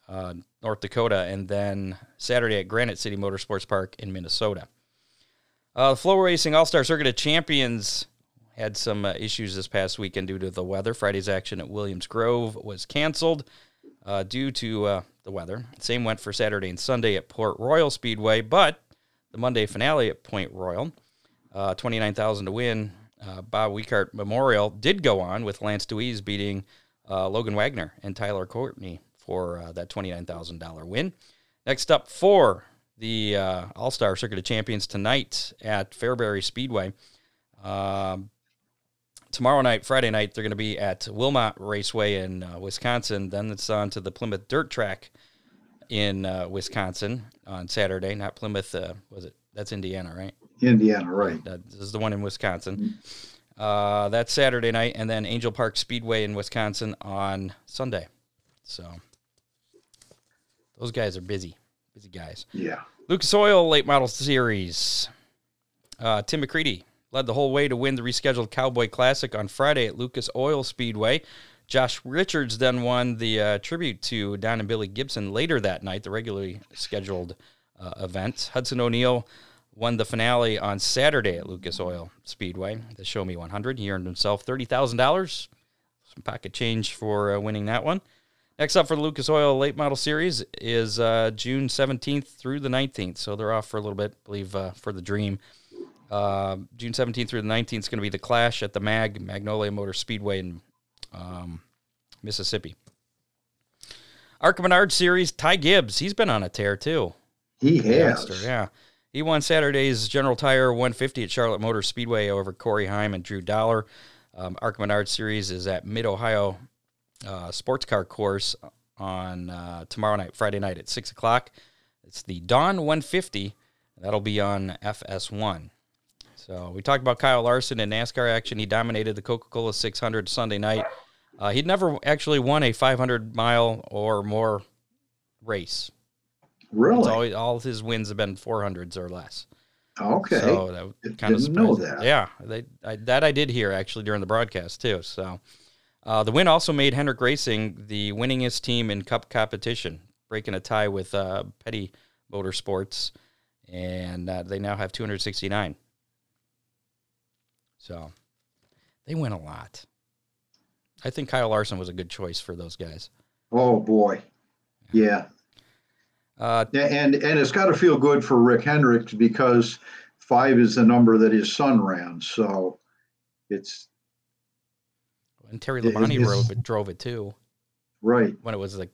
uh, North Dakota, and then Saturday at Granite City Motorsports Park in Minnesota. Uh, the FloRacing All Star Circuit of Champions had some uh, issues this past weekend due to the weather. Friday's action at Williams Grove was canceled uh, due to uh, the weather. Same went for Saturday and Sunday at Port Royal Speedway, but the Monday finale at Point Royal, uh, 29000 to win. Uh, Bob Weikert Memorial did go on with Lance Dewease beating Logan Wagner and Tyler Courtney for that $29,000 win. Next up for the uh, All Star Circuit of Champions tonight at Fairbury Speedway. Um, tomorrow night, Friday night, they're going to be at Wilmot Raceway in uh, Wisconsin. Then it's on to the Plymouth Dirt Track in uh, Wisconsin on Saturday. Not Plymouth, uh, was it? That's Indiana, right? Indiana, right? That this is the one in Wisconsin. Uh, that's Saturday night, and then Angel Park Speedway in Wisconsin on Sunday. So those guys are busy, busy guys. Yeah. Lucas Oil Late Model Series. Uh, Tim McCreadie led the whole way to win the rescheduled Cowboy Classic on Friday at Lucas Oil Speedway. Josh Richards then won the uh, tribute to Don and Billy Gibson later that night, the regularly scheduled uh, event. Hudson O'Neal won the finale on Saturday at Lucas Oil Speedway, the Show Me 100. He earned himself $30,000, some pocket change for uh, winning that one. Next up for the Lucas Oil Late Model Series is uh, June 17th through the 19th. So they're off for a little bit, I believe, uh, for the Dream. Uh, June 17th through the 19th is going to be the Clash at the MAG, Magnolia Motor Speedway in um, Mississippi. Menard Series, Ty Gibbs. He's been on a tear, too. He has. youngster, yeah. He won Saturday's General Tire 150 at Charlotte Motor Speedway over Corey Heim and Drew Dollar. Um, Menard Series is at Mid Ohio uh, Sports Car Course on uh, tomorrow night, Friday night at 6 o'clock. It's the Dawn 150. That'll be on FS1. So we talked about Kyle Larson in NASCAR action. He dominated the Coca Cola 600 Sunday night. Uh, he'd never actually won a 500 mile or more race. Really? always all his wins have been 400s or less. okay. So that Didn't kind of know that. Yeah, they, I, that I did hear actually during the broadcast too. So uh, the win also made Hendrick Racing the winningest team in Cup competition, breaking a tie with uh, Petty Motorsports, and uh, they now have 269. So they win a lot. I think Kyle Larson was a good choice for those guys. oh boy. Yeah. Uh, And and it's got to feel good for Rick Hendricks because five is the number that his son ran. So it's and Terry Labonte drove it, drove it too right, when it was the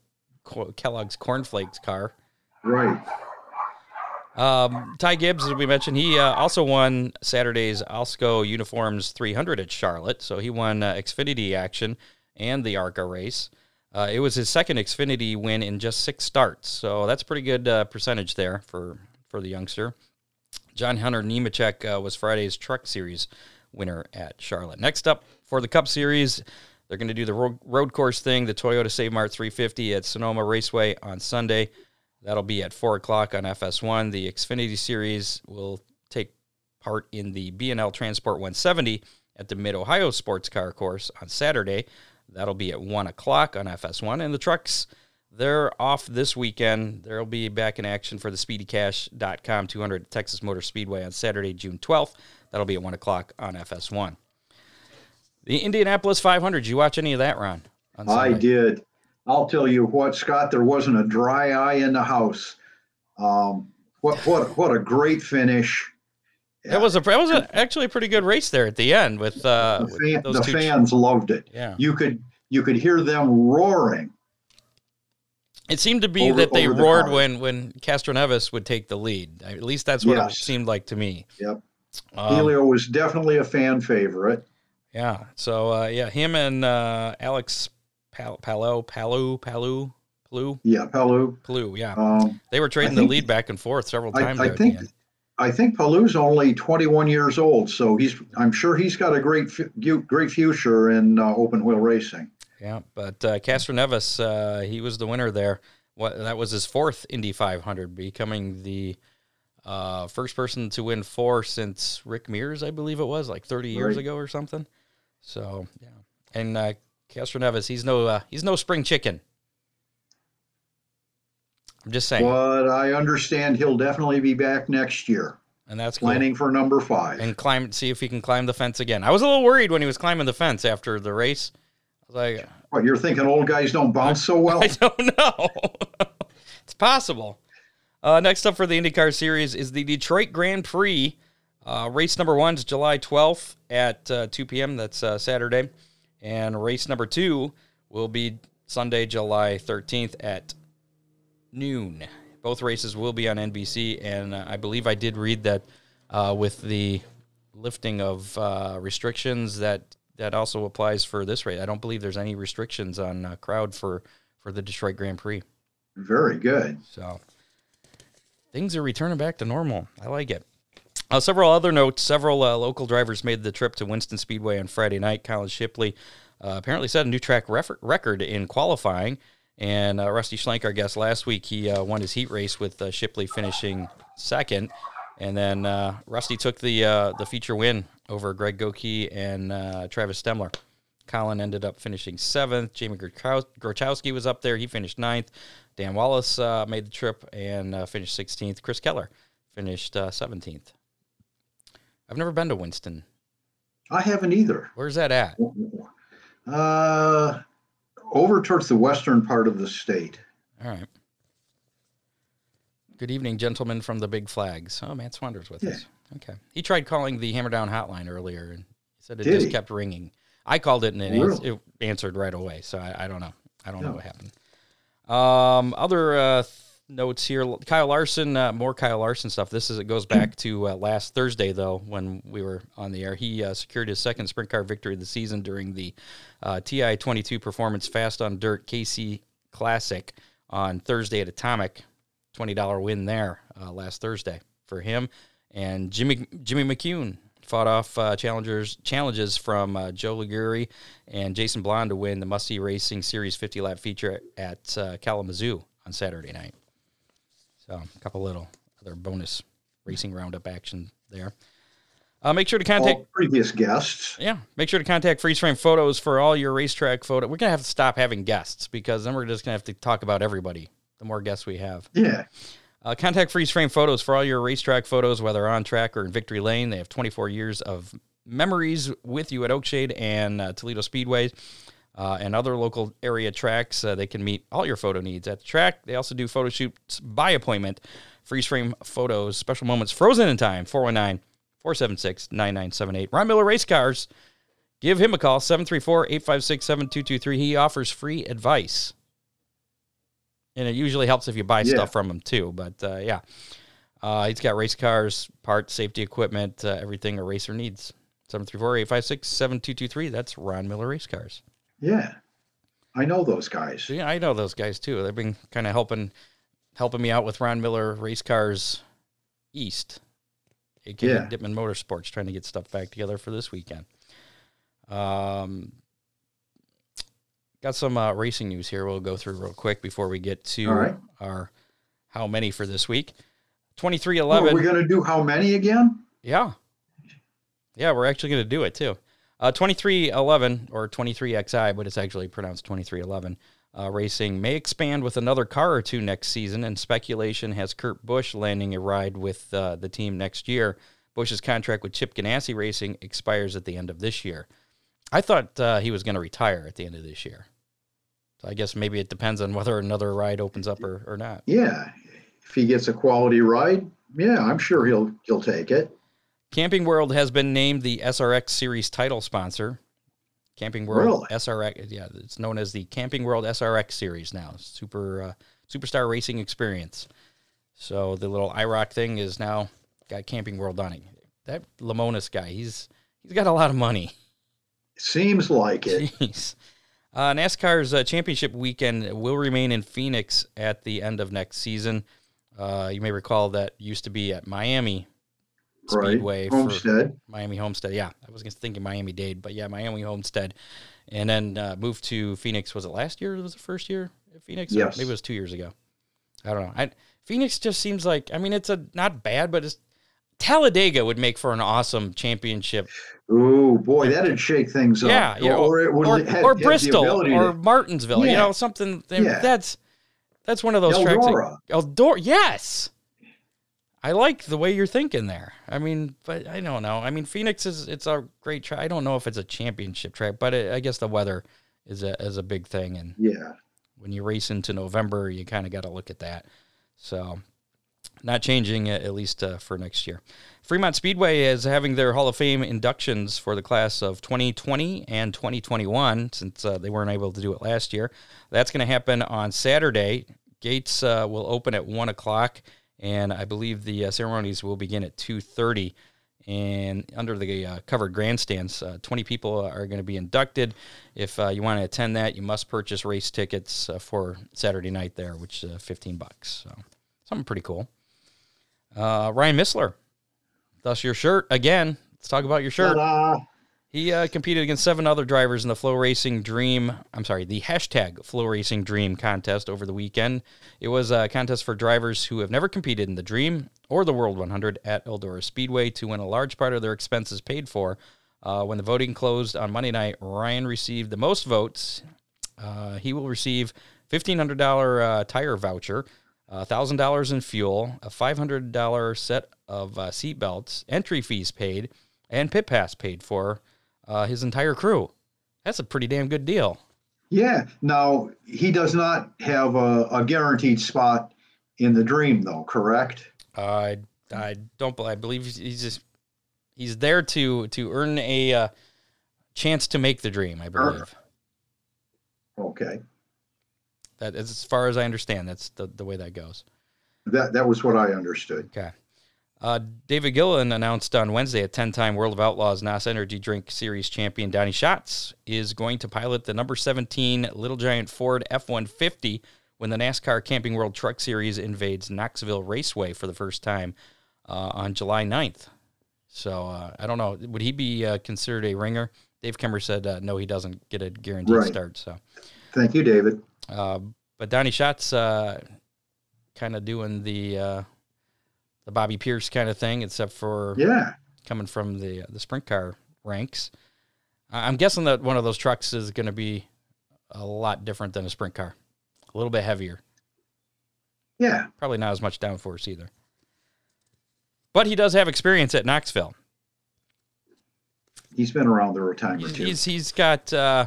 Kellogg's Cornflakes car. right. Um, Ty Gibbs, as we mentioned, he uh, also won Saturday's Alsco Uniforms 300 at Charlotte. So he won uh, Xfinity action and the ARCA race. Uh, it was his second Xfinity win in just six starts. So that's pretty good uh, percentage there for, for the youngster. John Hunter Nemechek uh, was Friday's Truck Series winner at Charlotte. Next up for the Cup Series, they're going to do the road, course thing, the Toyota Save Mart 350 at Sonoma Raceway on Sunday. That'll be at 4 o'clock on FS1. The Xfinity Series will take part in the B&L Transport 170 at the Mid-Ohio Sports Car Course on Saturday. That'll be at 1 o'clock on FS1. And the trucks, they're off this weekend. They'll be back in action for the SpeedyCash.com 200 Texas Motor Speedway on Saturday, June 12th. That'll be at 1 o'clock on FS1. The Indianapolis 500, did you watch any of that, Ron? I did. I'll tell you what, Scott. There wasn't a dry eye in the house. Um, what what what a great finish. It was a that was a, actually a pretty good race there at the end with uh The, with fan, those the two. fans loved it. yeah, You could you could hear them roaring. it seemed to be Over- that they the roared car. when when Castroneves would take the lead. At least that's what it seemed like to me. Yep. Um, Helio was definitely a fan favorite. Yeah. So uh, yeah, him and uh, Alex Pal- Palo Palou Palou Palou Yeah, Palou. Palou. Yeah, Um, they were trading I the lead back and forth several times. I the think. I think Palou's only 21 years old, so he's I'm sure he's got a great great future in uh, open wheel racing. Yeah, but uh, Castroneves, uh, he was the winner there. What that was his fourth Indy 500, becoming the uh, first person to win four since Rick Mears, I believe it was, like 30 years Right. ago or something. So yeah, and uh, Castroneves, he's no uh, he's no spring chicken. I'm just saying. But I understand he'll definitely be back next year. and that's cool. planning for number five. and climb, see if he can climb the fence again. I was a little worried when he was climbing the fence after the race. I was like, What, you're thinking old guys don't bounce so well? I don't know. it's possible. Uh, next up for the IndyCar Series is the Detroit Grand Prix. Uh, race number one is July 12th at uh, 2 p.m. That's uh, Saturday. And race number two will be Sunday, July 13th at noon. Both races will be on NBC. And uh, I believe I did read that uh, with the lifting of uh, restrictions that that also applies for this race. I don't believe there's any restrictions on uh, crowd for for the Detroit Grand Prix. Very good. So things are returning back to normal. I like it. Uh, several other notes. Several uh, local drivers made the trip to Winston Speedway on Friday night. Colin Shipley uh, apparently set a new track record in qualifying. And uh, Rusty Schlenk, our guest last week, he uh, won his heat race with uh, Shipley finishing second. And then Rusty took the the feature win over Greg Goki and Travis Stemler. Colin ended up finishing seventh. Jamie Grochow- Grochowski was up there. He finished ninth. Dan Wallace made the trip and finished 16th. Chris Keller finished uh, 17th. I've never been to Winston. I haven't either. Where's that at? Uh, over towards the western part of the state. All right. Good evening, gentlemen from the Big Flags. Oh, Matt Swander's with Yeah. us. Okay. He tried calling the Hammer Down hotline earlier and he said it Did just he? kept ringing. I called it and it, ans- it answered right away. So I, I don't know. I don't know Oh. what happened. Um, other uh, th- notes here. Kyle Larson, uh, more Kyle Larson stuff. This is it goes back to uh, last Thursday though when we were on the air. He uh, secured his second sprint car victory of the season during the uh, TI 22 Performance Fast on Dirt KC Classic on Thursday at Atomic. Twenty dollar win there uh, last Thursday for him and Jimmy Jimmy McCune fought off uh, challengers challenges from Joe Liguri and Jason Blonde to win the Must See Racing Series 50 lap feature at Kalamazoo on Saturday night. So a couple little other bonus racing roundup action there. Uh, make sure to contact All previous guests. yeah, make sure to contact Freeze Frame Photos for all your racetrack photo. We're gonna have to stop having guests because then we're just gonna have to talk about everybody. The more guests we have. Yeah. Uh, contact Freeze Frame Photos for all your racetrack photos, whether on track or in Victory Lane. They have 24 years of memories with you at Oakshade and uh, Toledo Speedways uh, and other local area tracks. Uh, they can meet all your photo needs at the track. They also do photo shoots by appointment. Freeze Frame Photos, special moments frozen in time, 419 476 9978. Ron Miller Race Cars. Give him a call, 734 856 7223. He offers free advice and it usually helps if you buy Yeah. stuff from him too. But uh, yeah, uh, he's got race cars, parts, safety equipment, uh, everything a racer needs. 734-856-7223. That's Ron Miller Race Cars. Yeah. I know those guys. Yeah, I know those guys too. They've been kind of helping helping me out with Ron Miller Race Cars East, aka Yeah. Dipman Motorsports, trying to get stuff back together for this weekend. Um, got some uh, racing news here. We'll go through real quick before we get to right. our how many for this week. Twenty three Oh, eleven. we're going to do how many again? Yeah. Yeah, we're actually going to do it too. Uh, 2311 or 23XI, but it's actually pronounced 2311. Uh, racing may expand with another car or two next season, and speculation has Kurt Busch landing a ride with uh, the team next year. Busch's contract with Chip Ganassi Racing expires at the end of this year. I thought uh, he was going to retire at the end of this year. So I guess maybe it depends on whether another ride opens up or, or not. Yeah. If he gets a quality ride, yeah, I'm sure he'll he'll take it. Camping World has been named the SRX Series title sponsor. Camping World Really? SRX, yeah, it's known as the Camping World SRX Series now. Super uh, Superstar Racing Experience. So the little IROC thing is now got Camping World on it. That Lemonis guy, he's he's got a lot of money. Seems like it. Jeez. Uh, NASCAR's uh, championship weekend will remain in Phoenix at the end of next season. Uh, you may recall that used to be at Miami Speedway right. Homestead. Miami Homestead. Yeah, I was thinking Miami Dade, but yeah, Miami Homestead, and then uh, moved to Phoenix. Was it last year? Was the first year at Phoenix? Or Yes. maybe it was two years ago. I don't know. I, Phoenix just seems like. I mean, it's a not bad, but it's Talladega would make for an awesome championship. Ooh, boy, that'd shake things Yeah, up. Yeah, or or, have- or have Bristol or to- Martinsville. You know, something. Yeah. That's that's one of those tracks. that- Eldora. Eldora. Yes. I like the way you're thinking there. I mean, but I don't know. I mean, Phoenix is it's a great track. I don't know if it's a championship track, but it, I guess the weather is a is a big thing, and Yeah. when you race into November, you kind of got to look at that. So, not changing it at least uh, for next year. Fremont Speedway is having their Hall of Fame inductions for the class of 2020 and 2021 since uh, they weren't able to do it last year. That's going to happen on Saturday. Gates uh, will open at one o'clock, and I believe the uh, ceremonies will begin at 2:30 and under the uh, covered grandstands, uh, 20 people are going to be inducted. If uh, you want to attend that, you must purchase race tickets uh, for Saturday night there, which is uh, 15 bucks. So something pretty cool. Ryan Missler, thus your shirt again. Let's talk about your shirt. Ta-da. He uh, competed against seven other drivers in the FloRacing Dream. I'm sorry, the hashtag FloRacing Dream contest over the weekend. It was a contest for drivers who have never competed in the Dream or the World 100 at Eldora Speedway to win a large part of their expenses paid for. Uh, when the voting closed on Monday night, Ryan received the most votes. Uh, he will receive $1,500 uh, tire voucher, $1,000 in fuel, a $500 set of uh, seat belts, entry fees paid, and pit pass paid for uh, his entire crew. That's a pretty damn good deal. Yeah. Now he does not have a, a guaranteed spot in the dream, though. Correct? I I don't. I believe he's- just he's there to to earn a uh, chance to make the dream. I believe Okay. that as far as I understand. That's the the way that goes. That that was what I understood. Okay. Uh, David Gillen announced on Wednesday a 10 time World of Outlaws NOS Energy Drink Series champion Donny Schatz is going to pilot the number 17 Little Giant Ford F 150 when the NASCAR Camping World Truck Series invades Knoxville Raceway for the first time uh, on July 9th. So uh, I don't know. Would he be uh, considered a ringer? Dave Kemmer said uh, no, he doesn't get a guaranteed Right. start. So. Thank you, David. Uh, but Donny Schatz uh, kind of doing the uh, the Bobby Pierce kind of thing, except for Yeah. coming from the the sprint car ranks. I'm guessing that one of those trucks is going to be a lot different than a sprint car, a little bit heavier, Yeah. probably not as much downforce either. But he does have experience at Knoxville. He's been around there a time or two. He's he's got. Uh,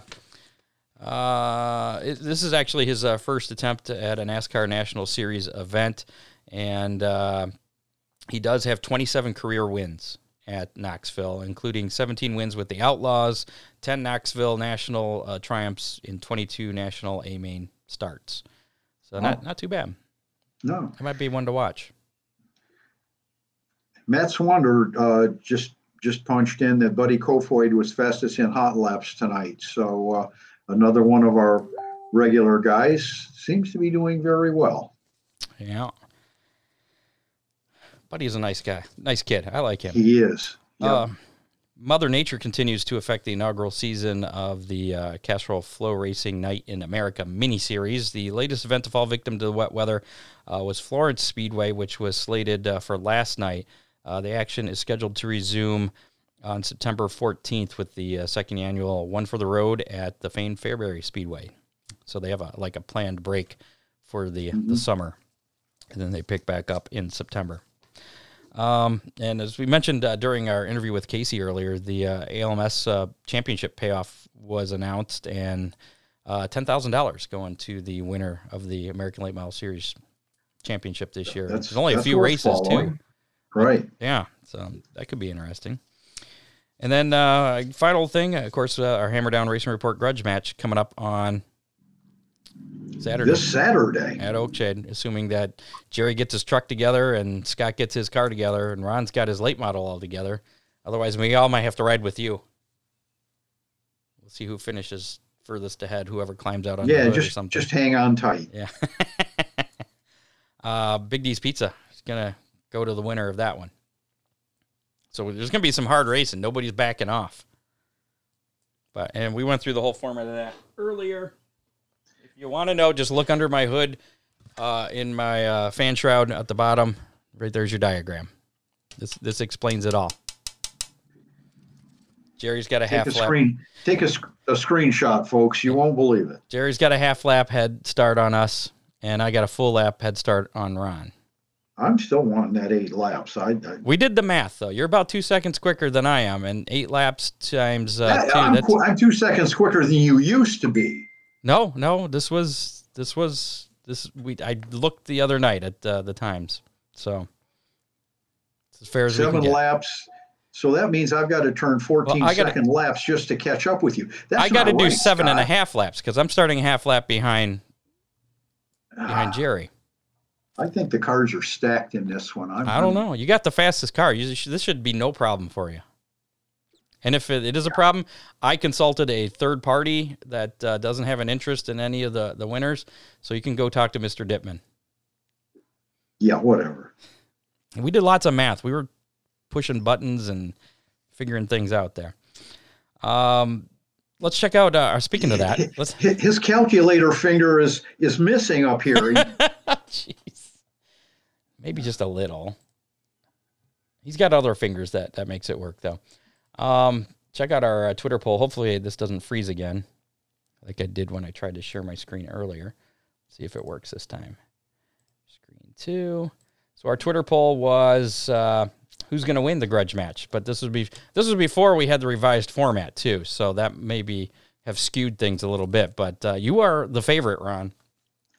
uh, it- this is actually his uh, first attempt at a NASCAR National Series event, and uh, he does have 27 career wins at Knoxville, including 17 wins with the Outlaws, 10 Knoxville National uh, triumphs in 22 National A main starts. So not Wow. not too bad. no. That might be one to watch. Matt Swander uh, just just punched in that Buddy Kofoid was fastest in hot laps tonight. So uh, another one of our regular guys seems to be doing very well. Yeah. Buddy's a nice guy, nice kid. I like him. He is. Yep. Uh, Mother Nature continues to affect the inaugural season of the uh, Castrol FloRacing Night in America miniseries. The latest event to fall victim to the wet weather uh, was Florence Speedway, which was slated uh, for last night. Uh, the action is scheduled to resume on September 14th with the uh, second annual One for the Road at the famed Fairbury Speedway. So they have a like a planned break for the the summer, and then they pick back up in September. Um, and as we mentioned uh, during our interview with Casey earlier, the uh, ALMS uh, championship payoff was announced, and uh, ten thousand dollars going to the winner of the American Late Model Series championship this year. That's- There's only a few races too. following. Right. Yeah, so that could be interesting. And then uh, final thing, of course, uh, our Hammer Down Racing Report grudge match coming up on Saturday This Saturday. at Oakshade, assuming that Jerry gets his truck together and Scott gets his car together and Ron's got his late model all together. Otherwise, we all might have to ride with you. We'll see who finishes furthest ahead, whoever climbs out on the Yeah, just something. just hang on tight. Yeah. uh, Big D's Pizza is going to go to the winner of that one. So there's going to be some hard racing. Nobody's backing off. But and we went through the whole format of that earlier. You want to know, just look under my hood uh, in my uh, fan shroud at the bottom. Right there's your diagram. This this explains it all. Jerry's got a Take half a lap. screen. Take a, sc- a screenshot, folks. You won't believe it. Jerry's got a half lap head start on us, and I got a full lap head start on Ron. I'm still wanting that eight laps. I, I We did the math though. You're about two seconds quicker than I am, and eight laps times uh. I'm, qu- I'm two seconds quicker than you used to be. No, no. This was this was this. We I looked the other night at uh, the times, so it's as fair as Seven laps. So that means I've got to turn 14 I gotta- second laps just to catch up with you. That's I got to not do right, seven and a half laps because I'm starting a half lap behind behind Jerry. I think the cars are stacked in this one. I'm, I don't know. You got the fastest car. You this should be no problem for you. And if it, it is a problem, I consulted a third party that uh, doesn't have an interest in any of the, the winners. So you can go talk to Mr. Dittman. Yeah, whatever. And we did lots of math. We were pushing buttons and figuring things out there. Um, let's check out. Uh, speaking of that, let's. His calculator finger is is missing up here. Jeez. Maybe just a little. He's got other fingers that that makes it work though. Um, check out our uh, Twitter poll. Hopefully this doesn't freeze again, like I did when I tried to share my screen earlier. See if it works this time. Screen two. So our Twitter poll was uh, who's going to win the grudge match, but this would be this was before we had the revised format too, so that maybe have skewed things a little bit. But uh, you are the favorite, Ron.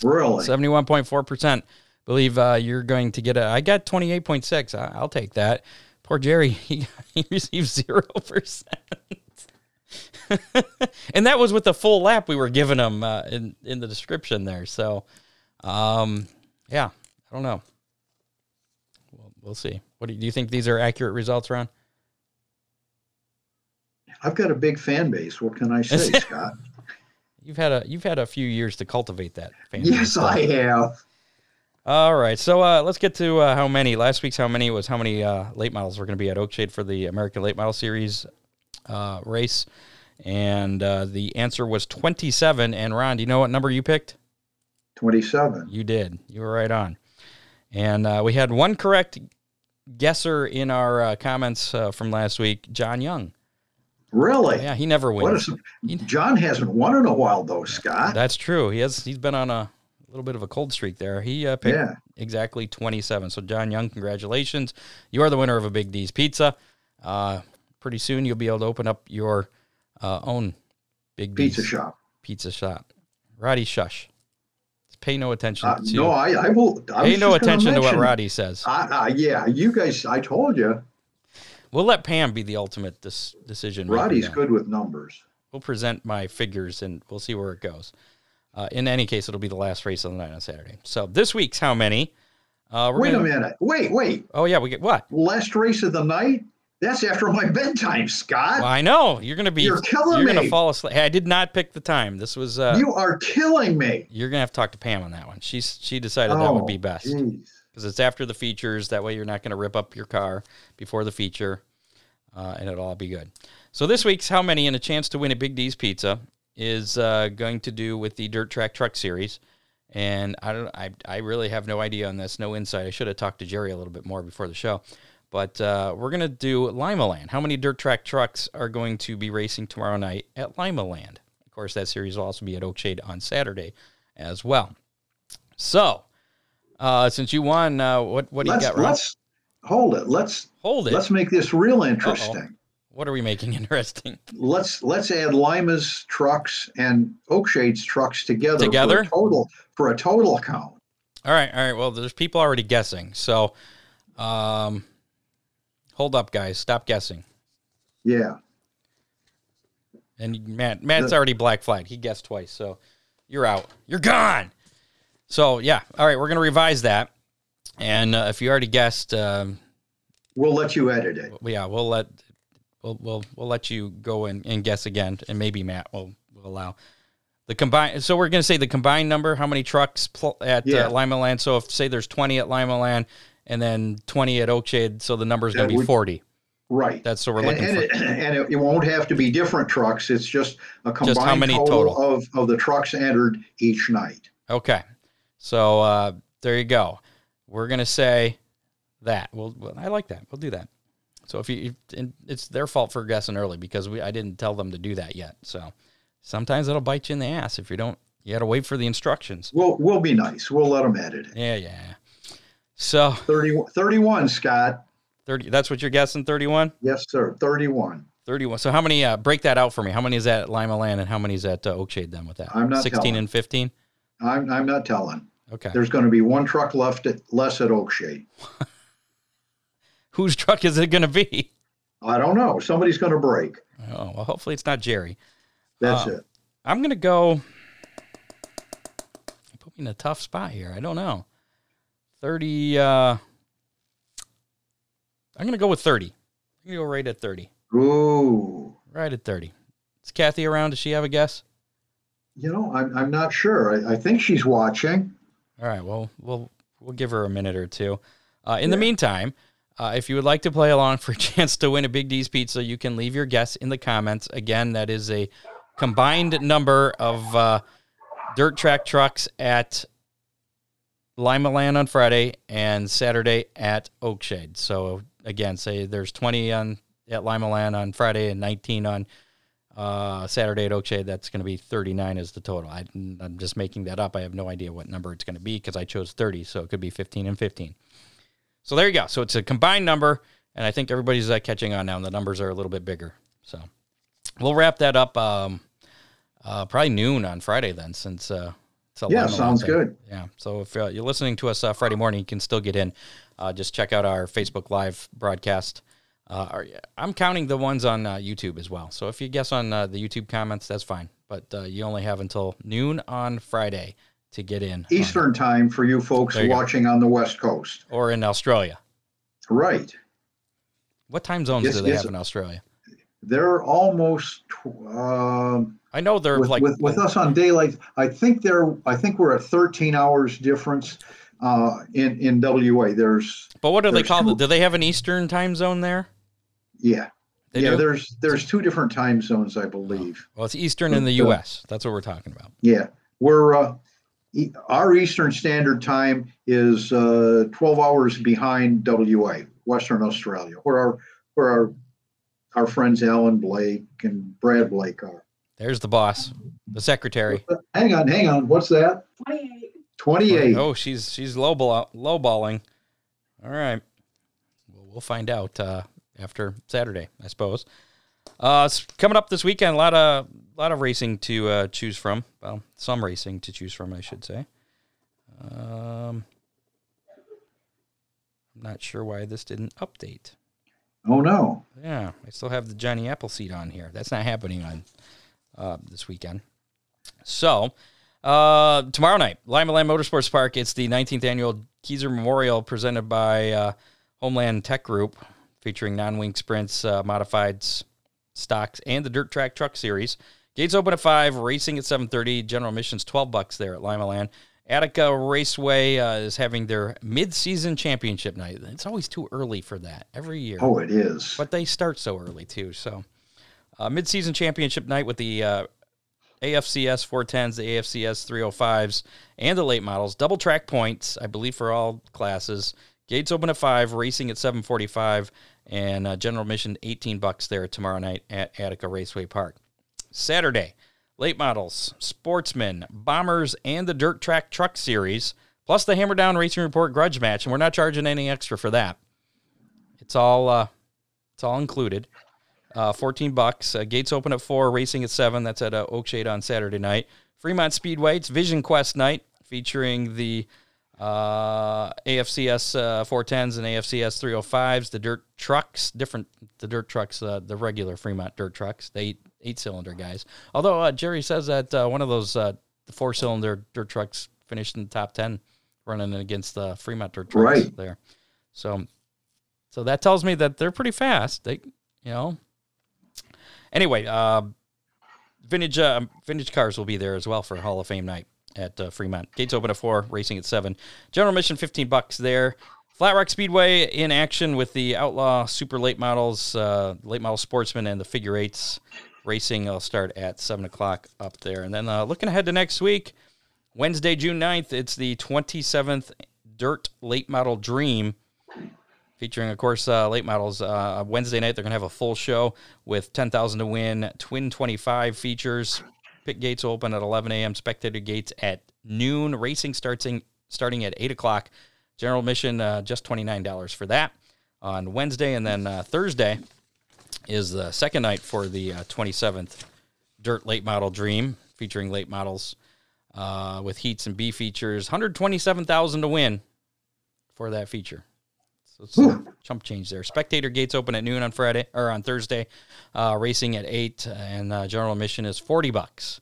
really? Seventy-one point four percent believe uh, you're going to get a. I got twenty-eight point six. I'll take that. Poor Jerry, he he received zero percent, and that was with the full lap we were giving him uh, in in the description there. So, um, yeah, I don't know. We'll, we'll see. What do you, do you think these are accurate results, Ron? I've got a big fan base. What can I say, Scott? You've had a you've had a few years to cultivate that. Fan yes, I have. All right, so uh, let's get to uh, how many. Last week's how many was how many uh, late models were going to be at Oakshade for the American Late Model Series uh, race, and uh, the answer was twenty-seven. And Ron, do you know what number you picked? 27. You did. You were right on. And uh, we had one correct guesser in our uh, comments uh, from last week, John Young. Really? Yeah, he never What wins. is, John hasn't won in a while, though, Scott. That's true. He has. He's been on a little bit of a cold streak there. He uh, picked Yeah. exactly 27. So, John Young, congratulations. You are the winner of a Big D's Pizza. Uh, pretty soon, you'll be able to open up your uh, own Big D's Pizza shop. pizza shop. Roddy, shush. Pay no attention Uh, to. no, I, I will. I pay no attention to what Roddy says. Uh, uh, yeah, you guys, I told you, We'll let Pam be the ultimate dis- decision. Roddy's good with numbers. We'll present my figures and we'll see where it goes. Uh, in any case, it'll be the last race of the night on Saturday. So this week's how many? Uh, Wait gonna, a minute. Wait, wait. Oh yeah, we get what? Last race of the night? That's after my bedtime, Scott. Well, I know you're gonna be. You're killing You're gonna me. fall asleep. Hey, I did not pick the time. This was. Uh, you are killing me. you're gonna have to talk to Pam on that one. She's she decided that would be Oh, best because it's after the features. That way, you're not gonna rip up your car before the feature, uh, and it'll all be good. So this week's how many and a chance to win a Big D's pizza is uh, going to do with the Dirt Track Truck Series. And I don't. I I really have no idea on this. No insight. I should have talked to Jerry a little bit more before the show. But uh, we're gonna do Lima Land. How many dirt track trucks are going to be racing tomorrow night at Lima Land? Of course, that series will also be at Oakshade on Saturday as well. So, uh, since you won, uh, what what do you Let's got, Ron? let's hold it. Let's Hold it. let's make this real interesting. What are we making interesting? Let's let's add Lima's trucks and Oakshade's trucks together Together? for a total for a total count. All right, all right. Well, there's people already guessing. So, um, hold up, guys. Stop guessing. Yeah. And Matt, Matt's The- already black flagged. He guessed twice, so you're out. You're gone. So yeah, all right. We're gonna revise that, and uh, if you already guessed, um, We'll let you edit it. yeah, we'll let we'll we'll we'll let you go and, and guess again, and maybe Matt will will allow the combined. So we're gonna say the combined number. How many trucks pl- at Yeah. uh, Lima Land? So if say there's 20 at Lima Land, and then 20 at Oakshade, so the number is gonna be would- 40. Right. That's what we're looking and for. It, and it, it won't have to be different trucks. It's just a combined Just how many total, total? Of, of the trucks entered each night. Okay. So uh, there you go. We're gonna say that. Well, well, I like that. We'll do that. So if you, and it's their fault for guessing early because we I didn't tell them to do that yet. So sometimes it'll bite you in the ass if you don't. You got to wait for the instructions. We'll we'll be nice. We'll let them edit it. Yeah, yeah. So 30, 31, Scott. 30, that's what you're guessing, 31? Yes, sir. 31. 31. So how many, uh, break that out for me. How many is that at Lima Land and how many is at uh, Oakshade then with that? I'm not 16 telling. and 15? I'm, I'm not telling. Okay. There's going to be one truck left at, less at Oakshade. Whose truck is it going to be? I don't know. Somebody's going to break. Oh, well, hopefully it's not Jerry. That's Uh, it. I'm going to go. You put me in a tough spot here. I don't know. 30. Uh, I'm going to go with 30. I'm going to go right at 30. Ooh. Right at 30. Is Kathy around? Does she have a guess? You know, I'm, I'm not sure. I, I think she's watching. All right. Well, we'll we'll give her a minute or two. Uh, in the meantime, uh, if you would like to play along for a chance to win a Big D's pizza, you can leave your guess in the comments. Again, that is a combined number of uh, dirt track trucks at Lima Land on Friday and Saturday at Oakshade. So again, say there's 20 on at Lima Land on Friday and 19 on uh, Saturday at Oakshade. That's going to be 39 is the total. I, I'm just making that up. I have no idea what number it's going to be because I chose 30, so it could be 15 and 15. So there you go. So it's a combined number, and I think everybody's uh, catching on now. And the numbers are a little bit bigger. So we'll wrap that up um, uh, probably noon on Friday then, since uh, it's a Yeah, sounds good. Yeah. So if uh, you're listening to us uh, Friday morning, you can still get in. Uh, just check out our Facebook Live broadcast. Uh, our- I'm counting the ones on uh, YouTube as well. So if you guess on uh, the YouTube comments, that's fine. But uh, you only have until noon on Friday to get in. on- Eastern time for you folks you go. watching on the West Coast. or in Australia. Right. What time zones Yes, do they yes. have in Australia? They're almost um, I know they're with, like with, with us on daylight. I think they're. I think we're at 13 hours difference uh, in in WA. There's But what do they call it? Do they have an Eastern time zone there? yeah They yeah. do? There's there's two different time zones, I believe. Well, it's Eastern in the U.S. That's what we're talking about. Yeah, we're uh, our Eastern Standard Time is uh, 12 hours behind WA, Western Australia, where our where our our friends Alan Blake and Brad Blake are. There's the boss, the secretary. Hang on, hang on. What's that? 28. 28. Oh, she's she's lowball lowballing. All right, well, we'll find out uh, after Saturday, I suppose. Uh, it's coming up this weekend. A lot of lot of racing to uh, choose from. Well, some racing to choose from, I should say. Um, I'm not sure why this didn't update. Oh no. Yeah, I still have the Johnny Appleseed on here. That's not happening on uh, this weekend. So, uh, tomorrow night, Lima Land Motorsports Park. It's the 19th annual Keyser Memorial presented by uh, Homeland Tech Group, featuring non-wing sprints, uh, modifieds, stocks, and the Dirt Track Truck Series. Gates open at five. Racing at 7:30. General admissions 12 bucks there at Lima Land. Attica Raceway uh, is having their mid-season championship night. It's always too early for that every year. Oh, it is. But they start so early too. So, uh, mid-season championship night with the uh, AFCS 410s, the AFCS 305s, and the late models. Double track points, I believe, for all classes. Gates open at five, racing at 7:45, and uh, general admission 18 bucks there tomorrow night at Attica Raceway Park. Saturday, late models, sportsmen, bombers, and the dirt track truck series, plus the Hammer Down Racing Report grudge match, and we're not charging any extra for that. It's all uh, it's all included. Uh, 14 bucks. Uh, gates open at 4, racing at 7. That's at uh, Oakshade on Saturday night. Fremont Speedway, it's Vision Quest night featuring the uh, AFCS uh, 410s and AFCS 305s, the dirt trucks, different, the dirt trucks, uh, the regular Fremont dirt trucks, the eight, eight cylinder guys. Although uh, Jerry says that uh, one of those uh, the four cylinder dirt trucks finished in the top 10 running against the Fremont dirt trucks Right. there. So, so that tells me that they're pretty fast. They, you know, Anyway, uh, vintage uh, vintage cars will be there as well for Hall of Fame night at uh, Fremont. Gates open at four, racing at seven. General admission fifteen bucks there. Flat Rock Speedway in action with the Outlaw Super Late Models, uh, Late Model Sportsman, and the Figure Eights. Racing will start at seven o'clock up there, and then uh, looking ahead to next week, Wednesday, June 9th, it's the twenty seventh Dirt Late Model Dream featuring, of course, uh, late models. Uh, Wednesday night, they're going to have a full show with 10,000 to win, Twin 25 features. Pit gates open at 11 a.m., spectator gates at noon. Racing starting, starting at 8 o'clock. General admission uh, just twenty nine dollars for that on Wednesday, and then uh, Thursday is the second night for the twenty seventh Dirt Late Model Dream, featuring late models uh, with heats and B features. One hundred twenty seven thousand to win for that feature. So it's a chump change there. Spectator gates open at noon on Friday or on Thursday. Uh, racing at eight, and uh, general admission is forty bucks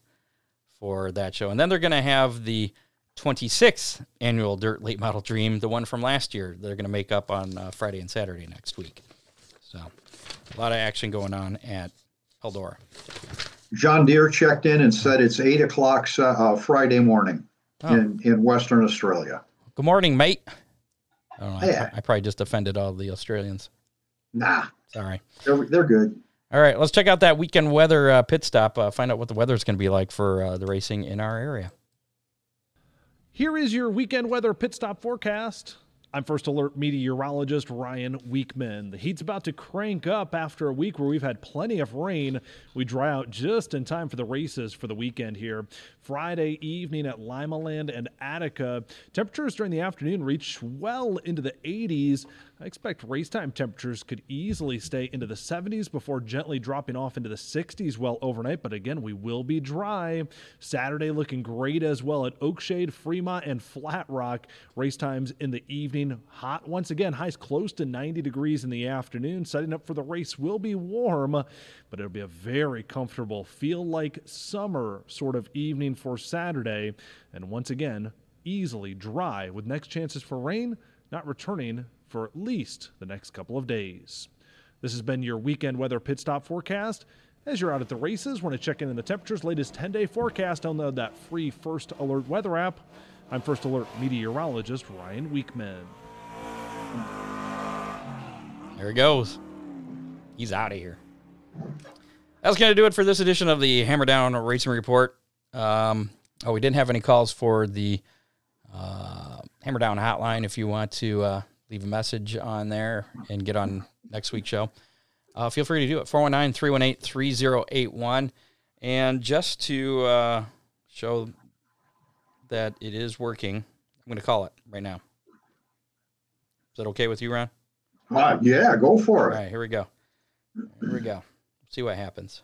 for that show. And then they're going to have the 26th annual Dirt Late Model Dream, the one from last year. They're going to make up on uh, Friday and Saturday next week. So a lot of action going on at Eldora. John Deere checked in and said it's eight o'clock uh, Friday morning Oh. in, in Western Australia. Good morning, mate. I don't know. I, Yeah. I probably just offended all the Australians. Nah, Sorry. they're, they're good. All right, let's check out that weekend weather uh, pit stop. Uh, find out what the weather is going to be like for uh, the racing in our area. Here is your weekend weather pit stop forecast. I'm First Alert meteorologist Ryan Weekman. The heat's about to crank up after a week where we've had plenty of rain. We dry out just in time for the races for the weekend here. Friday evening at Limaland and Attica, temperatures during the afternoon reach well into the 80s. I expect race time temperatures could easily stay into the 70s before gently dropping off into the 60s well overnight, but again, we will be dry. Saturday looking great as well at Oakshade, Fremont, and Flat Rock. Race times in the evening hot once again, highs close to 90 degrees in the afternoon. Setting up for the race will be warm, but it'll be a very comfortable, feel like summer sort of evening for Saturday. And once again, easily dry with next chances for rain not returning for at least the next couple of days. This has been your weekend weather pit stop forecast. As you're out at the races, want to check in on the temperatures, latest 10 day forecast, download that free First Alert weather app. I'm First Alert meteorologist Ryan Weekman. There he goes. He's out of here. That's going to do it for this edition of the Hammer Down Racing Report. Um, oh, we didn't have any calls for the uh, Hammer Down hotline. If you want to uh, leave a message on there and get on next week's show, uh, feel free to do it. 419 318 3081. And just to uh, show that it is working, I'm going to call it right now. Is that okay with you, Ron? Uh, yeah, go for it. right, here we go. Here we go. See what happens.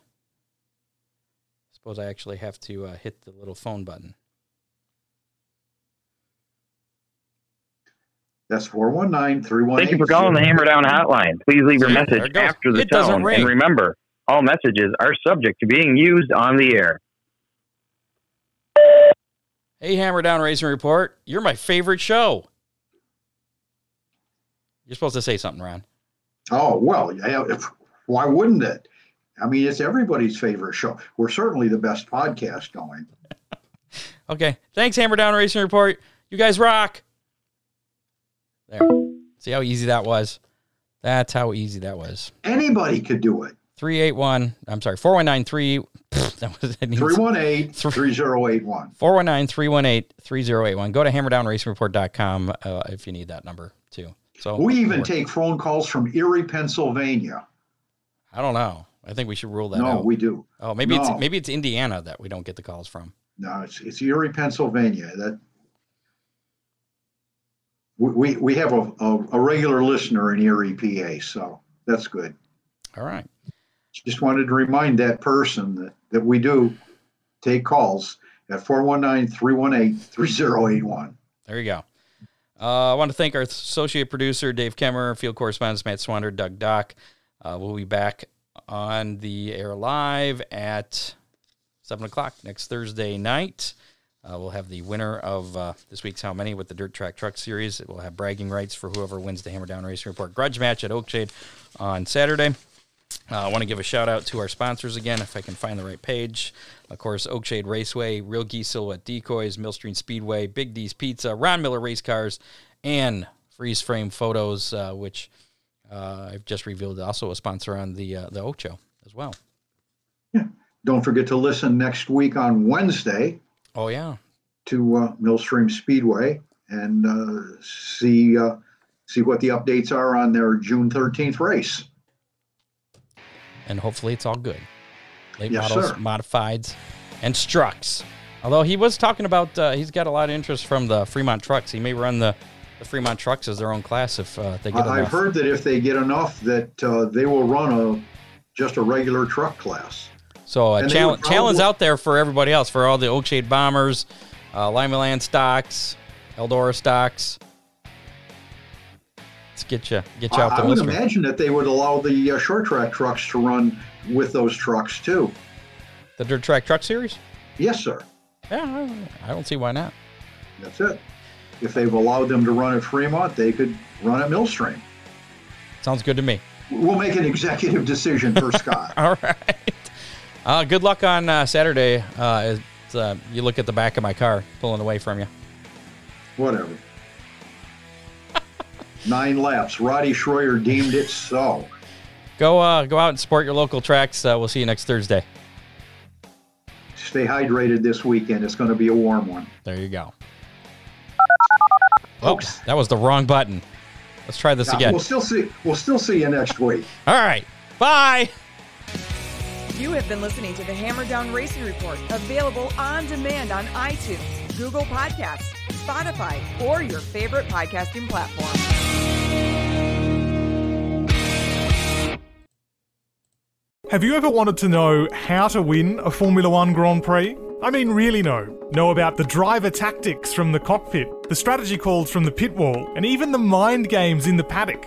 Suppose I actually have to uh, hit the little phone button. That's 419 318. Thank you for calling the Hammer Down Hotline. Please leave your See, message it after the It doesn't tone. ring. And remember, all messages are subject to being used on the air. Hey, Hammer Down Racing Report. You're my favorite show. You're supposed to say something, Ron. Oh, well, yeah, if, why wouldn't it? I mean, it's everybody's favorite show. We're certainly the best podcast going. Okay. Thanks, Hammer Down Racing Report. You guys rock. There. See how easy that was? That's how easy that was. Anybody could do it. 381. I'm sorry, 4193. That was that needs- 318 3081. 419 318 3081. Go to hammerdownracingreport.com uh, if you need that number too. So We even take phone calls from Erie, Pennsylvania. I don't know. I think we should rule that No, out. we do. oh, maybe no. it's maybe it's Indiana that we don't get the calls from. No, it's, it's Erie, Pennsylvania. That we, we, have a, a, a regular listener in Erie, PA, so that's good. All right. Just wanted to remind that person that, that we do take calls at 419 318 3081. There you go. Uh, I want to thank our associate producer, Dave Kemmer, field correspondents, Matt Swander, Doug Dock. Uh, we'll be back on the air live at 7 o'clock next Thursday night. Uh, we'll have the winner of uh, this week's How Many with the Dirt Track Truck Series. We'll have bragging rights for whoever wins the Hammer Down Racing Report grudge match at Oakshade on Saturday. Uh, I want to give a shout out to our sponsors again, if I can find the right page. Of course, Oakshade Raceway, Real Geese Silhouette Decoys, Millstream Speedway, Big D's Pizza, Ron Miller Race Cars, and Freeze Frame Photos, uh, which uh, I've just revealed also a sponsor on the uh, the Ocho as well. Yeah. Don't forget to listen next week on Wednesday Oh yeah, to uh, Millstream Speedway and uh, see uh, see what the updates are on their June 13th race. and hopefully it's all good. Late Yes, models, sir. modifieds, and Strucks. Although he was talking about, uh, he's got a lot of interest from the Fremont trucks. He may run the the Fremont Trucks as their own class if uh, they get I- I've heard that if they get enough, that uh, they will run a just a regular truck class. So a And challenge, challenge out there for everybody else, for all the Oakshade Bombers, uh, Limaland stocks, Eldora stocks. Let's get you get you I, out I would imagine that they would allow the uh, short track trucks to run with those trucks too. The Dirt Track Truck Series? Yes, sir. Yeah, I- I don't see why not. That's it. If they've allowed them to run at Fremont, they could run at Millstream. Sounds good to me. We'll make an executive decision for Scott. All right. Uh, good luck on uh, Saturday. Uh, as, uh, you look at the back of my car pulling away from you. Whatever. Nine laps. Roddy Schroyer deemed it so. Go uh, go out and support your local tracks. Uh, we'll see you next Thursday. Stay hydrated this weekend. It's going to be a warm one. There you go. Oh, Folks. that was the wrong button. Let's try this again. We'll still see. We'll still see you next week. All right. Bye. You have been listening to the Hammer Down Racing Report, available on demand on iTunes, Google Podcasts, Spotify, or your favorite podcasting platform. Have you ever wanted to know how to win a Formula One Grand Prix? I mean, really know. Know about the driver tactics from the cockpit, the strategy calls from the pit wall, and even the mind games in the paddock.